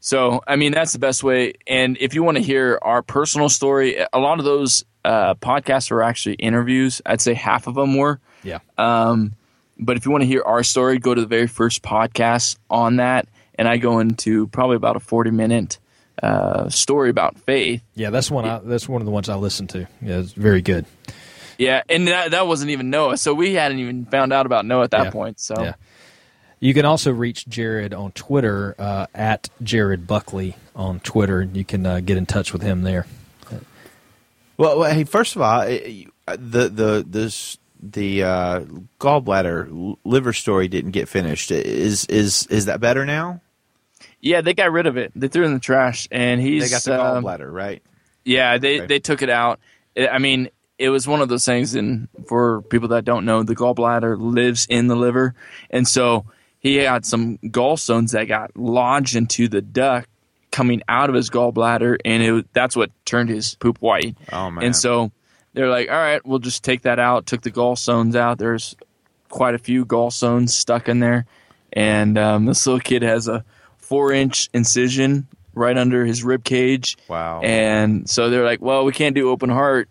So, I mean, that's the best way. And if you want to hear our personal story, a lot of those uh, podcasts are actually interviews. I'd say half of them were. Yeah. Um, but if you want to hear our story, go to the very first podcast on that, and I go into probably about a forty-minute uh, story about faith. Yeah, that's one. I, that's one of the ones I listened to. Yeah, it's very good. Yeah, and that, that wasn't even Noah, so we hadn't even found out about Noah at that Yeah. point. So Yeah. You can also reach Jared on Twitter uh, at Jared Buckley on Twitter. and You can uh, get in touch with him there. Well, well, hey, first of all, the the this the uh, gallbladder liver story didn't get finished. Is is is that better now? yeah, they got rid of it. They threw it in the trash, and he's They got the um, gallbladder, right? Yeah, they Okay. they took it out. I I mean, it was one of those things. And for people that don't know, the gallbladder lives in the liver, and so he had some gallstones that got lodged into the duct coming out of his gallbladder, and it that's what turned his poop white. Oh man! And so they're like, "All right, we'll just take that out." Took the gallstones out. There's quite a few gallstones stuck in there, and um, this little kid has a four-inch incision right under his rib cage. Wow. And so they're like, "Well, we can't do open heart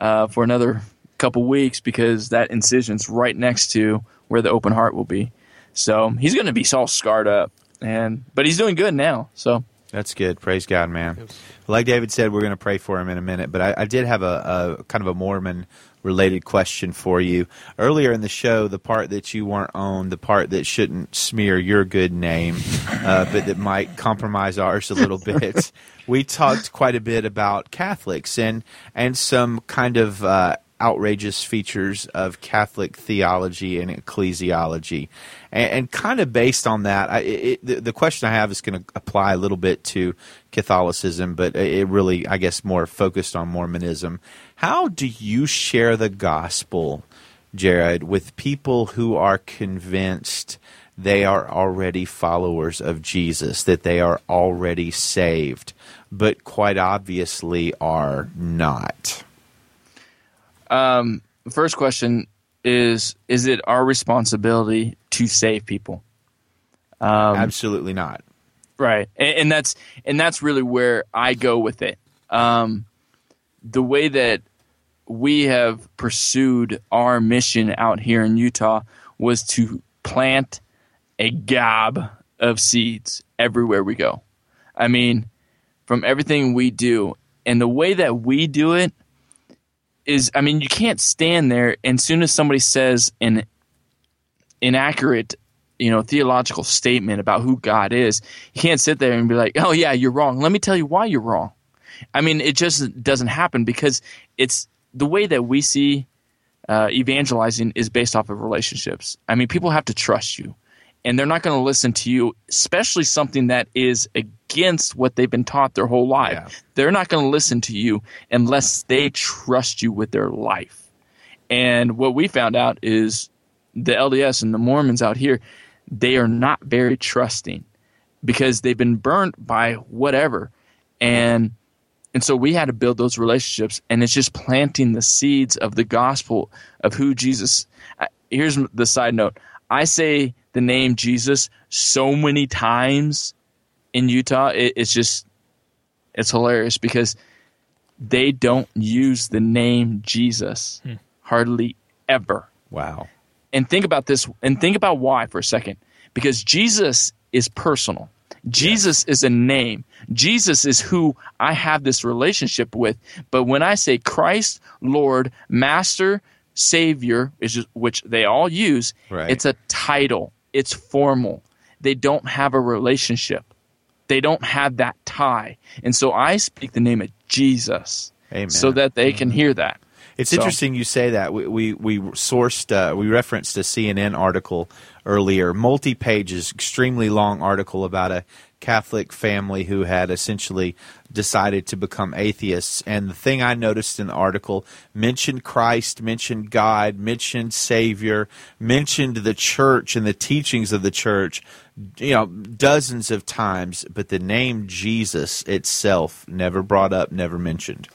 uh, for another couple weeks because that incision's right next to where the open heart will be." So he's going to be all scarred up, and but he's doing good now. So That's good. Praise God, man. Like David said, we're going to pray for him in a minute, but I, I did have a, a kind of a Mormon related question for you. Earlier in the show, the part that you weren't on, the part that shouldn't smear your good name, uh, but that might compromise ours a little (laughs) bit, we talked quite a bit about Catholics and, and some kind of uh, outrageous features of Catholic theology and ecclesiology. And, and kind of based on that, I, it, the, the question I have is going to apply a little bit to Catholicism, but it really, I guess, more focused on Mormonism. How do you share the gospel, Jared, with people who are convinced they are already followers of Jesus, that they are already saved, but quite obviously are not? Um, first question is: Is it our responsibility to save people? Um, Absolutely not. Right, and, and that's and that's really where I go with it. Um, the way that we have pursued our mission out here in Utah was to plant a gob of seeds everywhere we go. I mean, from everything we do, and the way that we do it is, I mean, you can't stand there and soon as somebody says an inaccurate you know theological statement about who God is, you can't sit there and be like, "Oh yeah, you're wrong." Let me tell you why you're wrong. I mean, it just doesn't happen because it's the way that we see uh, evangelizing is based off of relationships. I mean, people have to trust you, and they're not going to listen to you, especially something that is against what they've been taught their whole life. Yeah. They're not going to listen to you unless they trust you with their life. And what we found out is the LDS and the Mormons out here, they are not very trusting because they've been burnt by whatever. And and so we had to build those relationships and it's just planting the seeds of the gospel of who Jesus Here's the side note. I say the name Jesus so many times in Utah, it, it's just it's hilarious because they don't use the name Jesus hmm. hardly ever Wow. And think about this and think about why for a second. Because jesus is personal. Jesus is a name. Jesus is who i have this relationship with. But when i say christ lord master savior which, is, which they all use Right. it's a title. It's formal. They don't have a relationship. They don't have that tie. And so i speak the name of jesus Amen. so that they can mm-hmm. hear that It's So- interesting you say that. We we, we sourced uh, we referenced a CNN article earlier, multi pages, extremely long article about a Catholic family who had essentially decided to become atheists. And the thing I noticed in the article mentioned Christ, mentioned God, mentioned Savior, mentioned the church and the teachings of the church, you know, dozens of times, but the name Jesus itself never brought up, never mentioned.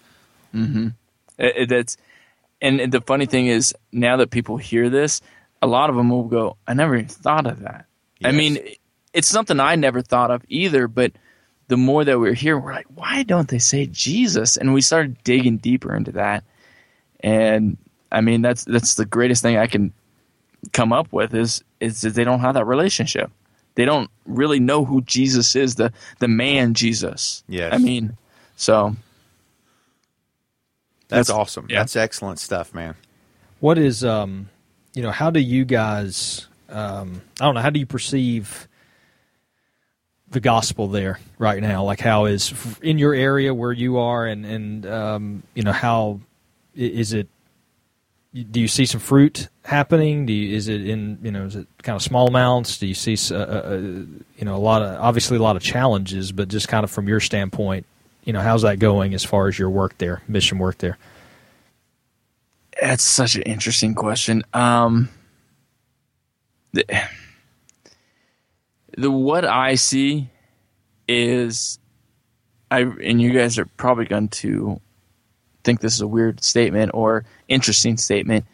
It- it- that's and, the funny thing is now that people hear this a lot of them will go i never even thought of that. I mean it's something i never thought of either but the more that we're here we're like why don't they say jesus? And we started digging deeper into that. And i mean that's that's the greatest thing i can come up with is is that they don't have that relationship. They don't really know who jesus is the the man jesus. Yes. i mean so That's, That's- awesome. yeah. That's excellent stuff, man. What is um, you know, how do you guys um, I don't know, how do you perceive the gospel there right now? Like how is in your area where you are and and um, you know, how is it do you see some fruit happening? Do you, is it in you know is it kind of small amounts? Do you see uh, uh, uh, you know a lot of obviously a lot of challenges, but just kind of from your standpoint, you know how's that going as far as your work there, mission work there? That's such an interesting question. Um, the, the what I see is, I and you guys are probably going to think this is a weird statement or interesting statement.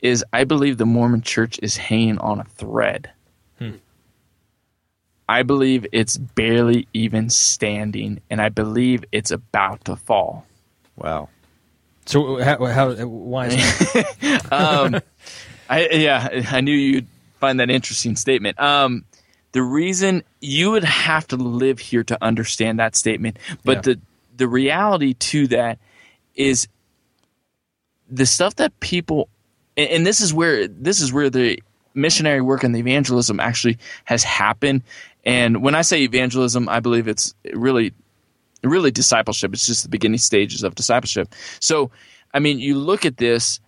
Is I believe the Mormon Church is hanging on a thread. I believe it's barely even standing, and I believe it's about to fall. Wow. So how, how why is (laughs) um, I yeah, I knew you'd find that interesting statement. Um, the reason you would have to live here to understand that statement, but Yeah. the the reality to that is the stuff that people and, and this is where this is where the missionary work and the evangelism actually has happened. And when I say evangelism, I believe it's really really discipleship. It's just the beginning stages of discipleship. So, I mean, you look at this,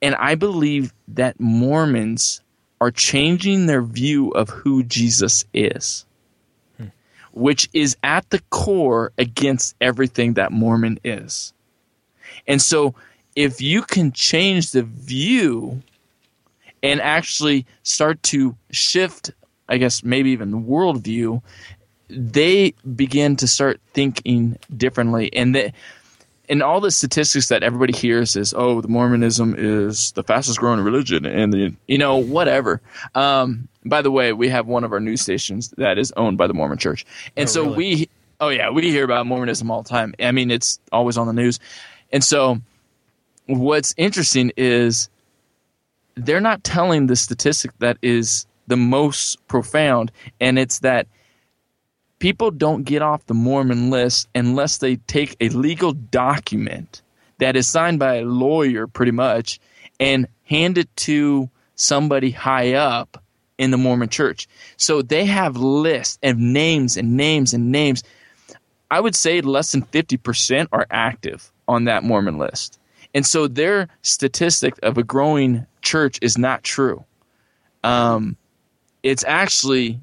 and I believe that Mormons are changing their view of who Jesus is, hmm. which is at the core against everything that Mormon is. And so, if you can change the view and actually start to shift, I guess, maybe even the worldview, they begin to start thinking differently. And the, and all the statistics that everybody hears is, oh, the Mormonism is the fastest growing religion, and the you know whatever. Um, by the way, we have one of our news stations that is owned by the Mormon Church, and so we, oh yeah, we hear about Mormonism all the time. I mean, it's always on the news, and so what's interesting is they're not telling the statistic that is the most profound, and it's that people don't get off the Mormon list unless they take a legal document that is signed by a lawyer, pretty much, and hand it to somebody high up in the Mormon church. So they have lists of names and names and names. I would say less than 50% are active on that Mormon list. And so their statistic of a growing church is not true. Um, it's actually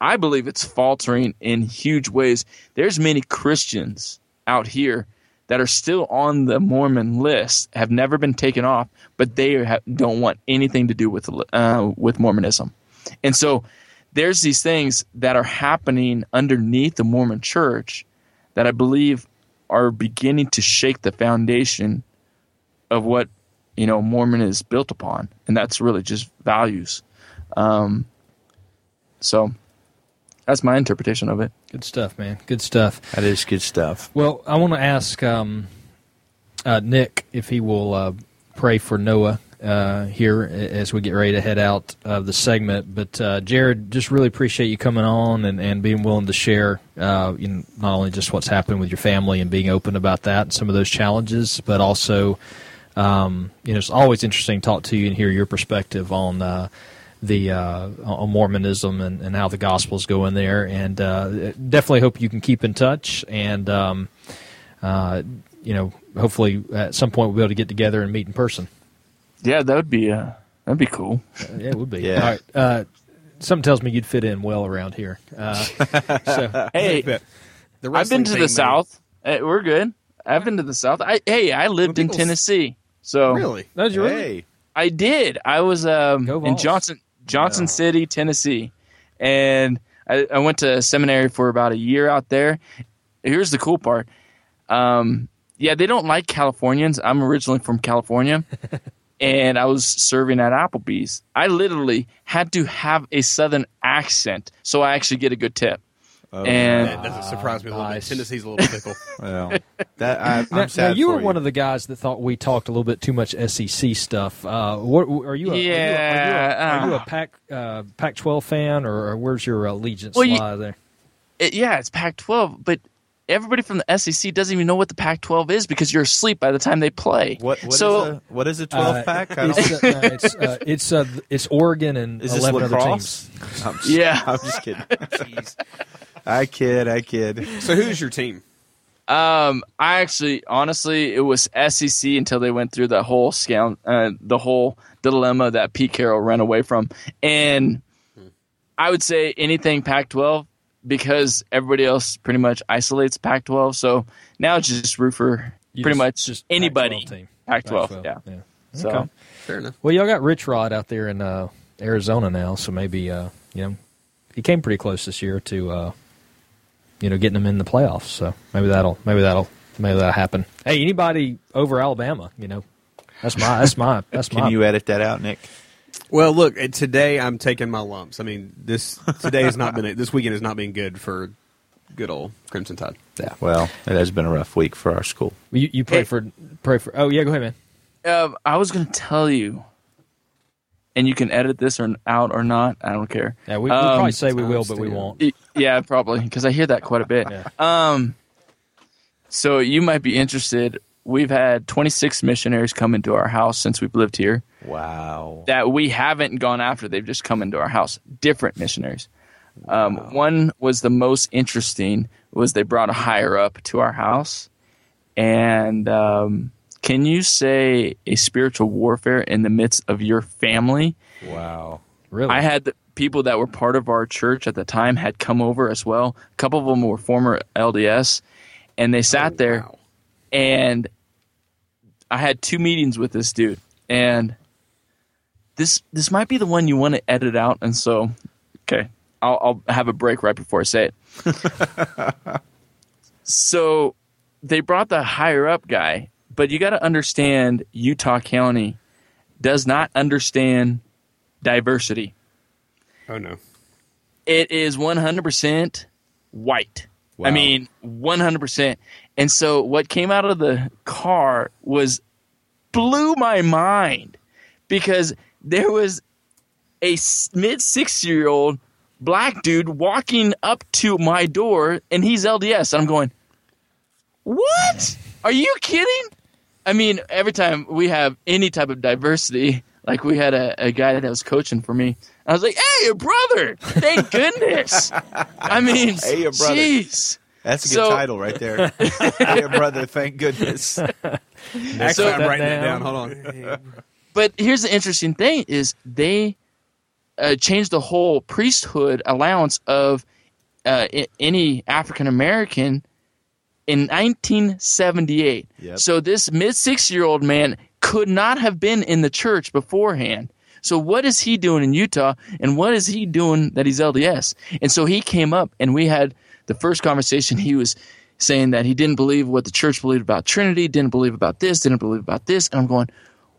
I believe it's faltering in huge ways. There's many Christians out here that are still on the Mormon list, have never been taken off, but they don't want anything to do with uh, with Mormonism. And so there's these things that are happening underneath the Mormon Church that I believe are beginning to shake the foundation of what you know Mormon is built upon, and that's really just values. Um, so that's my interpretation of it. Good stuff, man. Good stuff. That is good stuff. Well, I want to ask um, uh, Nick if he will uh, pray for Noah uh, here as we get ready to head out of the segment. But uh, Jared, just really appreciate you coming on and, and being willing to share, uh, you know, not only just what's happened with your family and being open about that and some of those challenges, but also, um, you know, it's always interesting to talk to you and hear your perspective on. The uh, Mormonism and, and how the Gospels go in there, and uh, definitely hope you can keep in touch. And um, uh, you know, hopefully at some point we'll be able to get together and meet in person. Yeah, that would be uh, that'd be cool. Yeah, it would be. Yeah. All right. Uh, something tells me you'd fit in well around here. Uh, so (laughs) Hey, The I've been to the man. South. Hey, we're good. I've been to the South. I hey, I lived in Tennessee, so Really? that your Hey, I did. I was um, in Vols. Johnson Johnson City, Tennessee, and I, I went to seminary for about a year out there. Here's the cool part. Um, yeah, they don't like Californians. I'm originally from California, (laughs) and I was serving at Applebee's. I literally had to have a Southern accent so I actually get a good tip. And That doesn't surprise me a little nice. bit. Tennessee's a little pickle. (laughs) well, that I, I'm now, now you for were one of the guys that thought we talked a little bit too much SEC stuff. Uh, what, are you? A, Yeah, Are you a, are you a, are you a uh. Pac uh, Pac-12 fan, or, or where's your allegiance Well, you- lie there? it, yeah, it's Pac-12, but everybody from the SEC doesn't even know what the Pac-12 is because you're asleep by the time they play. What what is so a what is a twelve Uh, pack? I don't, It's, uh, it's, uh, (laughs) it's, uh, it's Oregon and is this eleven other teams. I'm just, Yeah. I'm just kidding. (laughs) I kid, I kid. so who's your team? Um, I actually, honestly, it was USC until they went through the whole scale, uh, the whole dilemma that Pete Carroll ran away from, and I would say anything Pac-12 because everybody else pretty much isolates Pac-12. So now it's just root for You pretty just- much just anybody Pac-12 team. Pac-12. Pac-12, Yeah. yeah. So Okay. Fair enough. Well, y'all got Rich Rod out there in uh, Arizona now, so maybe uh, you know he came pretty close this year to uh, you know getting them in the playoffs. So maybe that'll maybe that'll maybe that'll happen. Hey, anybody over Alabama? You know, that's my that's my (laughs) that's Can my. Can you edit that out, Nick? Well, look, uh, today I'm taking my lumps. I mean, this today has not been this weekend has not been good for good old Crimson Tide. yeah. Well, it has been a rough week for our school. You, you pray Hey. for pray for. Oh yeah, go ahead, man. Um, I was going to tell you, and you can edit this or out or not. I don't care. Yeah, we, we'll Um, probably say we will, but we won't. Yeah, probably because I hear that quite a bit. Um, so you might be interested. We've had 26 missionaries come into our house since we've lived here Wow. that we haven't gone after. They've just come into our house. Different missionaries. Um, one was the most interesting. Was they brought a higher up to our house, and um, can you say a spiritual warfare in the midst of your family? Wow. Really? I had the people that were part of our church at the time had come over as well. A couple of them were former LDS, and they sat oh, there, wow. and I had two meetings with this dude, and this this might be the one you want to edit out, and so okay, I'll, I'll have a break right before I say it. (laughs) so they brought the higher up guy, but you got to understand Utah County does not understand diversity. Oh no. It is 100% white. Wow. I mean, 100%. And so what came out of the car was blew my mind because there was a mid 6 year old black dude walking up to my door and he's LDS. I'm going, what? Are you kidding? I mean, every time we have any type of diversity, like we had a, a guy that was coaching for me, I was like, hey, your brother. Thank (laughs) goodness. I mean, Hey, a brother. jeez. That's a good So- title right there. hey, brother, thank goodness. (laughs) Actually, So- I'm writing that down. down. Hold on. (laughs) But here's the interesting thing: is they uh, changed the whole priesthood allowance of uh, I- any African American in 1978. Yep. So this mid six year old man could not have been in the church beforehand. So what is he doing in Utah, and what is he doing that he's LDS? And so he came up, and we had the first conversation. He was saying that he didn't believe what the church believed about Trinity, didn't believe about this, didn't believe about this, and I'm going,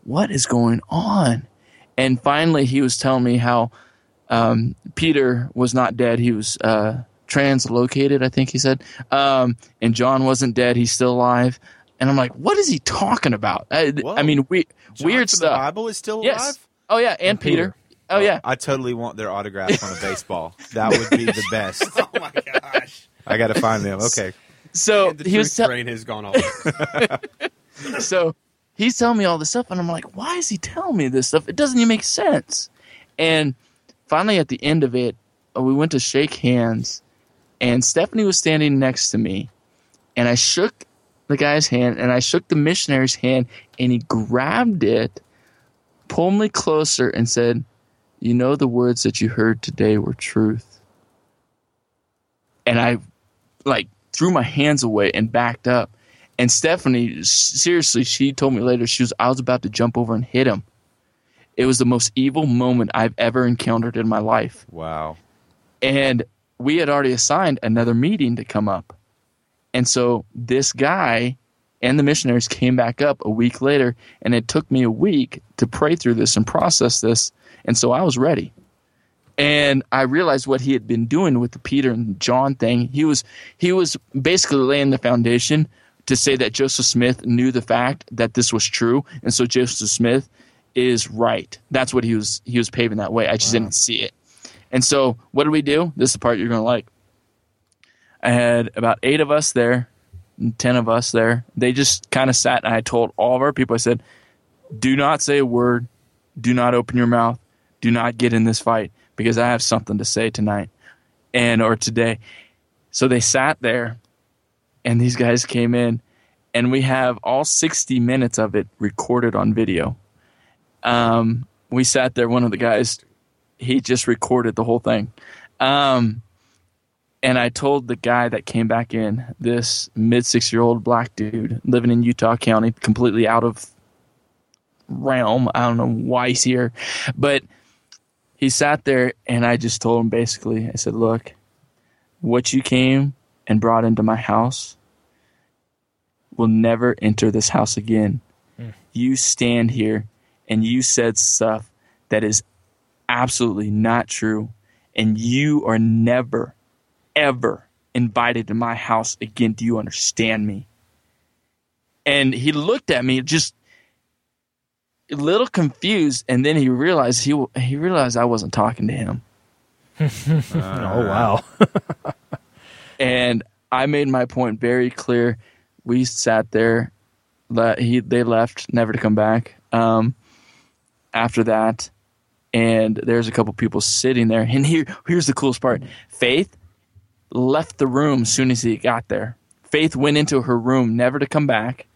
what is going on? And finally, he was telling me how um, Peter was not dead; he was uh, translocated. I think he said, um, and John wasn't dead; he's still alive. And I'm like, what is he talking about? I, I mean, we, John weird from stuff. The Bible is still Yes. alive. Oh yeah, and, Peter. Oh yeah. I totally want their autograph on a baseball. That would be the best. (laughs) Oh my gosh. I got to find them. Okay. So The he was truth te- train has gone off. (laughs) so he's telling me all this stuff, and I'm like, why is he telling me this stuff? It doesn't even make sense. And finally, at the end of it, uh, we went to shake hands, and Stephanie was standing next to me, and I shook the guy's hand, and I shook the missionary's hand, and he grabbed it, pulled me closer, and said, "You know, the words that you heard today were truth." And I, like, threw my hands away and backed up. And Stephanie, seriously, she told me later she was I was about to jump over and hit him. It was the most evil moment I've ever encountered in my life. Wow. And we had already assigned another meeting to come up. And so this guy and the missionaries came back up a week later, and it took me a week to pray through this and process this. And so I was ready. And I realized what he had been doing with the Peter and John thing. He was he was basically laying the foundation to say that Joseph Smith knew the fact that this was true, and so Joseph Smith is right. That's what he was he was paving that way. I just didn't see it. And so what did we do? This is the part you're gonna like. I had about eight of us there, and ten of us there. They just kind of sat and I told all of our people, I said, Do not say a word, do not open your mouth, do not get in this fight, because I have something to say tonight and or today. So they sat there and these guys came in and we have all 60 minutes of it recorded on video. Um, we sat there, one of the guys, he just recorded the whole thing. Um, and I told the guy that came back in, this mid six year old black dude living in Utah County, completely out of realm. I don't know why he's here, but he sat there and I just told him basically, I said, Look, what you came and brought into my house will never enter this house again. You stand here and you said stuff that is absolutely not true, and you are never, ever invited to my house again. Do you understand me? And he looked at me just a little confused, and then he realized he he realized I wasn't talking to him, (laughs) oh wow. (laughs) and I made my point very clear. We sat there. He they left, never to come back. Um, after that, and there's a couple people sitting there. And here here's the coolest part: Faith left the room as soon as he got there. Faith went into her room, never to come back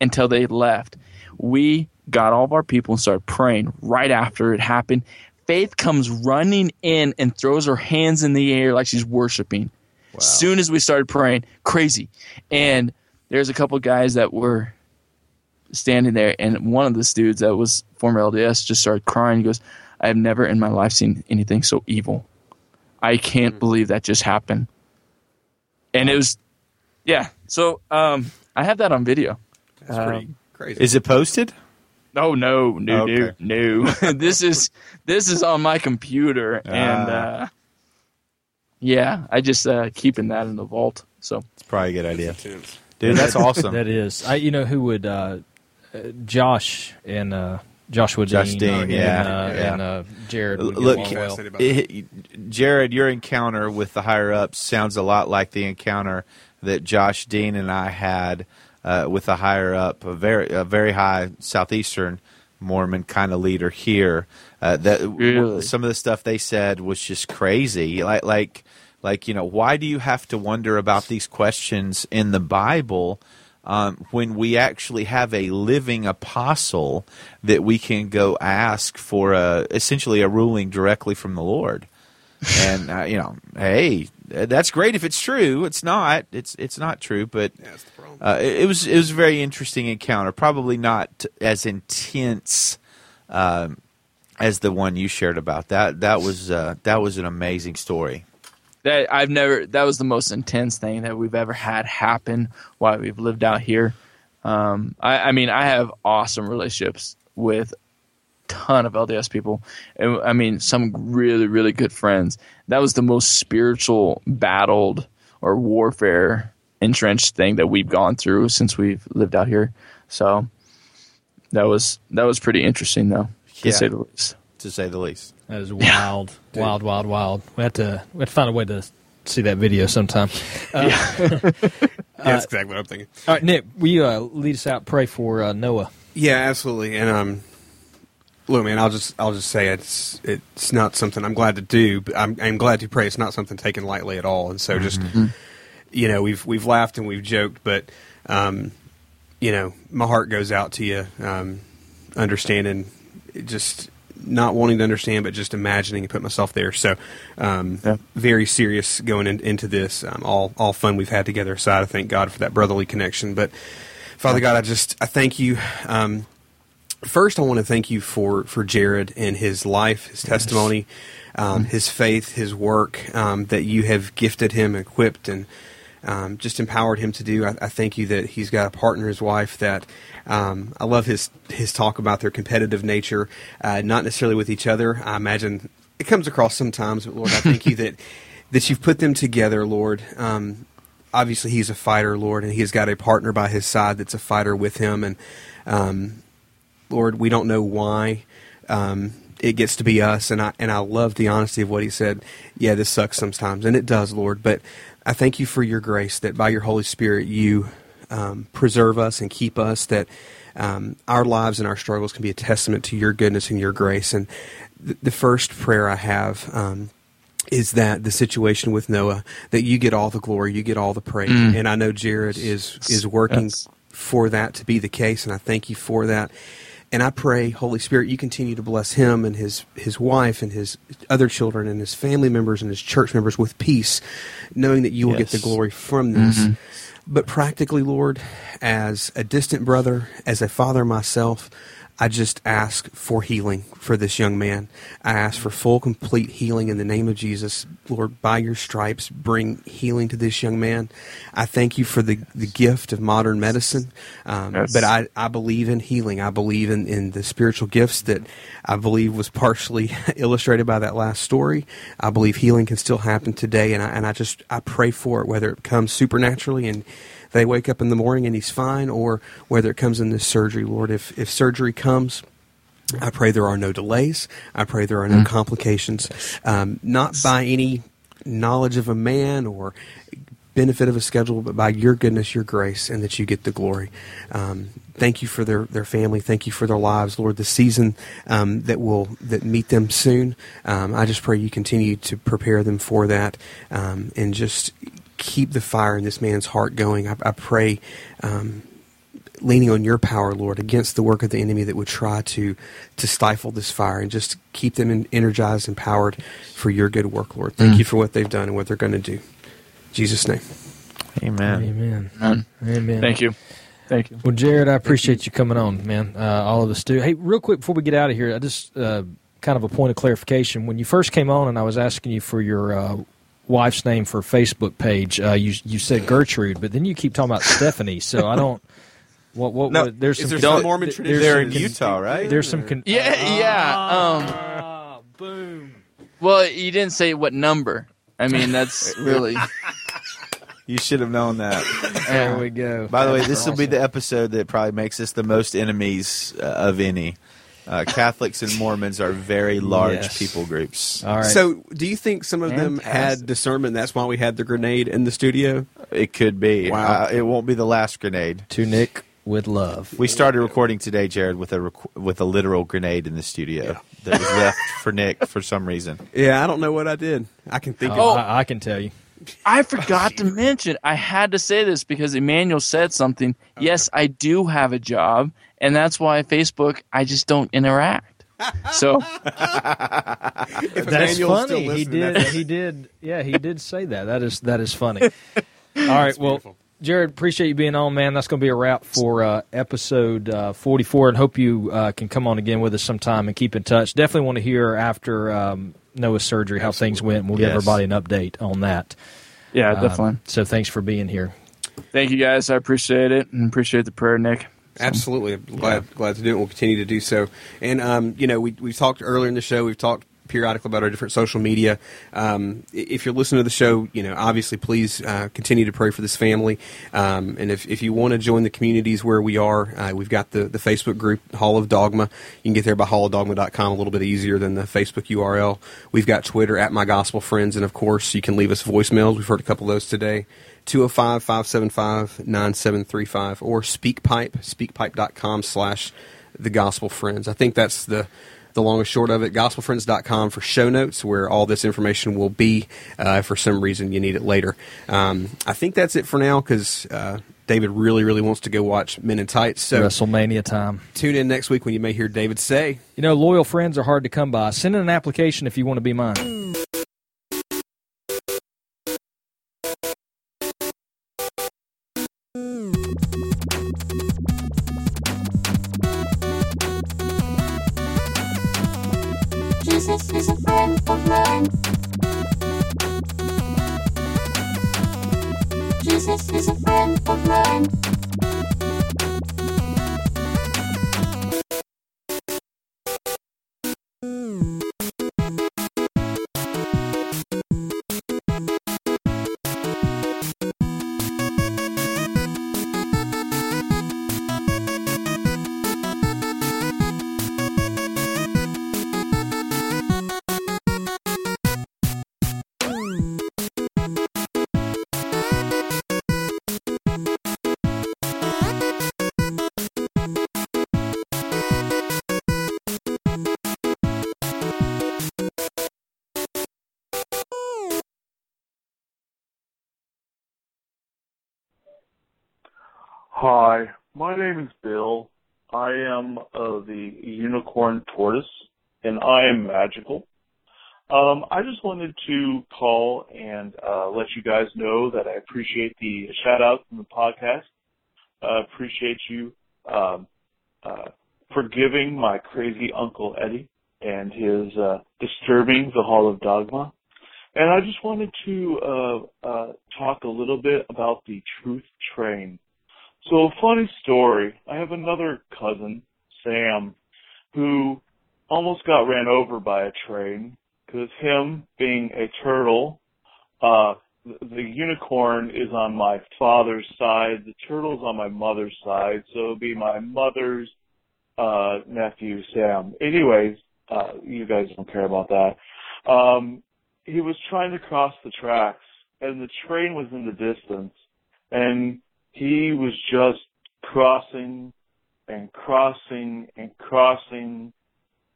until they left. We got all of our people and started praying right after it happened. Faith comes running in and throws her hands in the air like she's worshiping. As soon as we started praying, crazy. And there's a couple guys that were standing there, and one of the dudes that was former LDS just started crying. He goes, "I have never in my life seen anything so evil. I can't believe that just happened." And it was, yeah. So um, I have that on video. That's pretty crazy. Is it posted? No, no, no, Okay. no, no. (laughs) this is this is on my computer, and Ah. uh, yeah, I just uh, keeping that in the vault. So It's probably a good idea, dude. That's (laughs) awesome. That is. I, you know who would uh, uh, Josh and uh, Joshua Josh Dean, Dean, and, yeah, uh, yeah. and uh, Jared. Look, along well. Well. it- Jared, your encounter with the higher ups sounds a lot like the encounter that Josh Dean and I had uh, with a higher up, a very a very high southeastern Mormon kind of leader here. Uh, that Really? some of the stuff they said was just crazy. Like like like you know, why do you have to wonder about these questions in the Bible? Um, when we actually have a living apostle that we can go ask for a, essentially a ruling directly from the Lord. and uh, you know, hey, that's great if it's true. It's not. It's it's not true, but That's the problem. uh, it, it was it was a very interesting encounter. Probably not as intense um, as the one you shared about that. That was uh, that was an amazing story. That I've never that was the most intense thing that we've ever had happen while we've lived out here. Um, I, I mean, I have awesome relationships with ton of LDS people, and I mean some really really good friends. That was the most spiritual battled or warfare entrenched thing that we've gone through since we've lived out here. So that was that was pretty interesting though, to Yeah. say the least. To say the least. That is wild, wild, wild, wild. We have to we have to find a way to see that video sometime. (laughs) Uh, That's exactly what I'm thinking. All right, Nick, will you uh, lead us out? Pray for uh, Noah. Yeah, absolutely. And um, look, man, I'll just I'll just say it's it's not something I'm glad to do. But I'm I'm glad to pray. It's not something taken lightly at all. And so just you know we've we've laughed and we've joked, but um, you know my heart goes out to you, um, understanding just not wanting to understand, but just imagining and put myself there. So, um, Yeah. very serious going in, into this. Um, all all fun we've had together aside. I thank God for that brotherly connection. But Father God, I just I thank you. Um, first, I want to thank you for for Jared and his life, his testimony, um, his faith, his work um, that you have gifted him, equipped, and um, just empowered him to do. I, I thank you that he's got a partner, his wife. That um, I love his his talk about their competitive nature, uh, not necessarily with each other. I imagine it comes across sometimes, but Lord, I thank you (laughs) that that you've put them together, Lord. Um, obviously, he's a fighter, Lord, and he's got a partner by his side that's a fighter with him, and um, Lord, we don't know why um, it gets to be us, and I and I love the honesty of what he said. Yeah, this sucks sometimes, and it does, Lord. But I thank you for your grace that by your Holy Spirit you um, preserve us and keep us. That um, our lives and our struggles can be a testament to your goodness and your grace. And th- the first prayer I have. Um, is that the situation with Noah that you get all the glory, you get all the praise, and I know Jared is is working Yes. for that to be the case, and I thank you for that. And I pray, Holy Spirit, you continue to bless him and his his wife and his other children and his family members and his church members with peace, knowing that you will get the glory from this. Mm-hmm. But practically, Lord, as a distant brother, as a father myself, I just ask for healing for this young man. I ask for full, complete healing in the name of Jesus. Lord, by your stripes, bring healing to this young man. I thank you for the, the gift of modern medicine. Um, Yes. But I, I believe in healing. I believe in, in the spiritual gifts that I believe was partially (laughs) illustrated by that last story. I believe healing can still happen today. And I, and I just, I pray for it, whether it comes supernaturally and they wake up in the morning and he's fine, or whether it comes in this surgery, Lord. If if surgery comes, I pray there are no delays. I pray there are no complications, um, not by any knowledge of a man or benefit of a schedule, but by your goodness, your grace, and that you get the glory. Um, thank you for their, their family. Thank you for their lives, Lord. The season um, that will that meet them soon. Um, I just pray you continue to prepare them for that, um, and just keep the fire in this man's heart going. I, I pray. Um, leaning on your power, Lord, against the work of the enemy that would try to to stifle this fire and just keep them in, energized, empowered for your good work, Lord. Thank you for what they've done and what they're going to do. In Jesus' name. Amen. Amen. Amen. Amen. Thank you. Thank you. Well, Jared, I appreciate you coming on, man. Uh, all of us do. Hey, real quick before we get out of here, I just uh, kind of a point of clarification. When you first came on, and I was asking you for your uh, wife's name for Facebook page, uh, you you said Gertrude, but then you keep talking about Stephanie. So I don't. What what? No, what there's is some there con- some Mormon there's tradition? They're some in Utah, right? There's some. Con- Yeah, yeah. Um, Ah, boom. well, you didn't say what number. I mean, that's (laughs) really. (laughs) You should have known that. There we go. By the way, this will be the episode that probably makes us the most enemies uh, of any. Uh, Catholics and Mormons are very large Yes. people groups. All right. So, do you think some of them had discernment? That's why we had the grenade in the studio. It could be. Wow. Uh, it won't be the last grenade. to Nick with love. We started recording today, Jared, with a rec- with a literal grenade in the studio that was left for Nick for some reason. Yeah, I don't know what I did. I can think Oh, of. I, I can tell you. I forgot to mention. I had to say this because Emmanuel said something. Yes, I do have a job, and that's why Facebook. I just don't interact. So (laughs) If That's Emmanuel's still funny. He did. that's- He did. Yeah, he did say that. That is that is funny. (laughs) All right. Well, beautiful. Jared, appreciate you being on, man. That's going to be a wrap for uh, episode uh, 44, and hope you uh, can come on again with us sometime and keep in touch. Definitely want to hear after um, Noah's surgery how things went. and We'll give everybody an update on that. yeah, definitely. so thanks for being here. Thank you guys. I appreciate it and appreciate the prayer, Nick. Absolutely, I'm glad glad to do it. We'll continue to do so. And um, you know, we we talked earlier in the show. We've talked periodically about our different social media. Um, if you're listening to the show, you know, obviously, please uh, continue to pray for this family. Um, and if, if you want to join the communities where we are, uh, we've got the, the Facebook group Hall of Dogma. You can get there by hallofdogma.com a little bit easier than the Facebook URL. We've got Twitter at My Gospel Friends, and of course, you can leave us voicemails. We've heard a couple of those today. 205 575 9735 or SpeakPipe, speakpipe.com slash the gospel friends. I think that's the the long and short of it. Gospelfriends.com for show notes where all this information will be. Uh, if for some reason you need it later. Um, I think that's it for now because uh, David really, really wants to go watch Men in Tights. So WrestleMania time. tune in next week when you may hear David say. You know, loyal friends are hard to come by. Send in an application if you want to be mine. Hi, my name is Bill. I am uh, the unicorn tortoise, and I am magical. Um, I just wanted to call and uh, let you guys know that I appreciate the shout out from the podcast. Uh, appreciate you um, uh, forgiving my crazy uncle Eddie and his uh, disturbing the Hall of Dogma. And I just wanted to uh, uh, talk a little bit about the Truth Train. So funny story. I have another cousin, Sam, who almost got ran over by a train because him being a turtle, uh, the, the unicorn is on my father's side, the turtle's on my mother's side, so it'll be my mother's uh, nephew Sam. Anyways, uh, you guys don't care about that. Um, he was trying to cross the tracks, and the train was in the distance, and he was just crossing and crossing and crossing.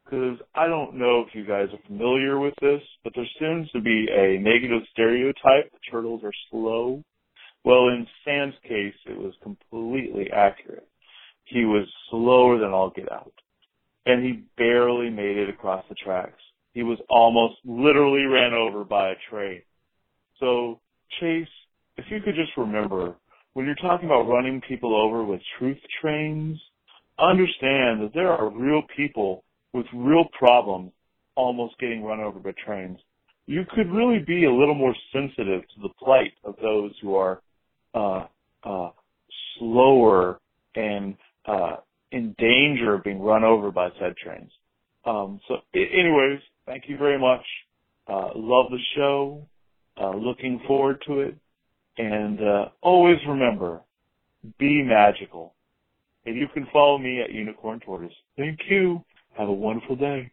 Because I don't know if you guys are familiar with this, but there seems to be a negative stereotype that turtles are slow. Well, in Sam's case, it was completely accurate. He was slower than all get out. And he barely made it across the tracks. He was almost literally ran over by a train. So, Chase, if you could just remember, when you're talking about running people over with truth trains, understand that there are real people with real problems almost getting run over by trains. You could really be a little more sensitive to the plight of those who are uh, uh, slower and uh, in danger of being run over by said trains. Um, so, anyways, thank you very much. Uh, love the show. Uh, looking forward to it. And uh, always remember, be magical. And you can follow me at Unicorn Tortoise. Thank you. Have a wonderful day.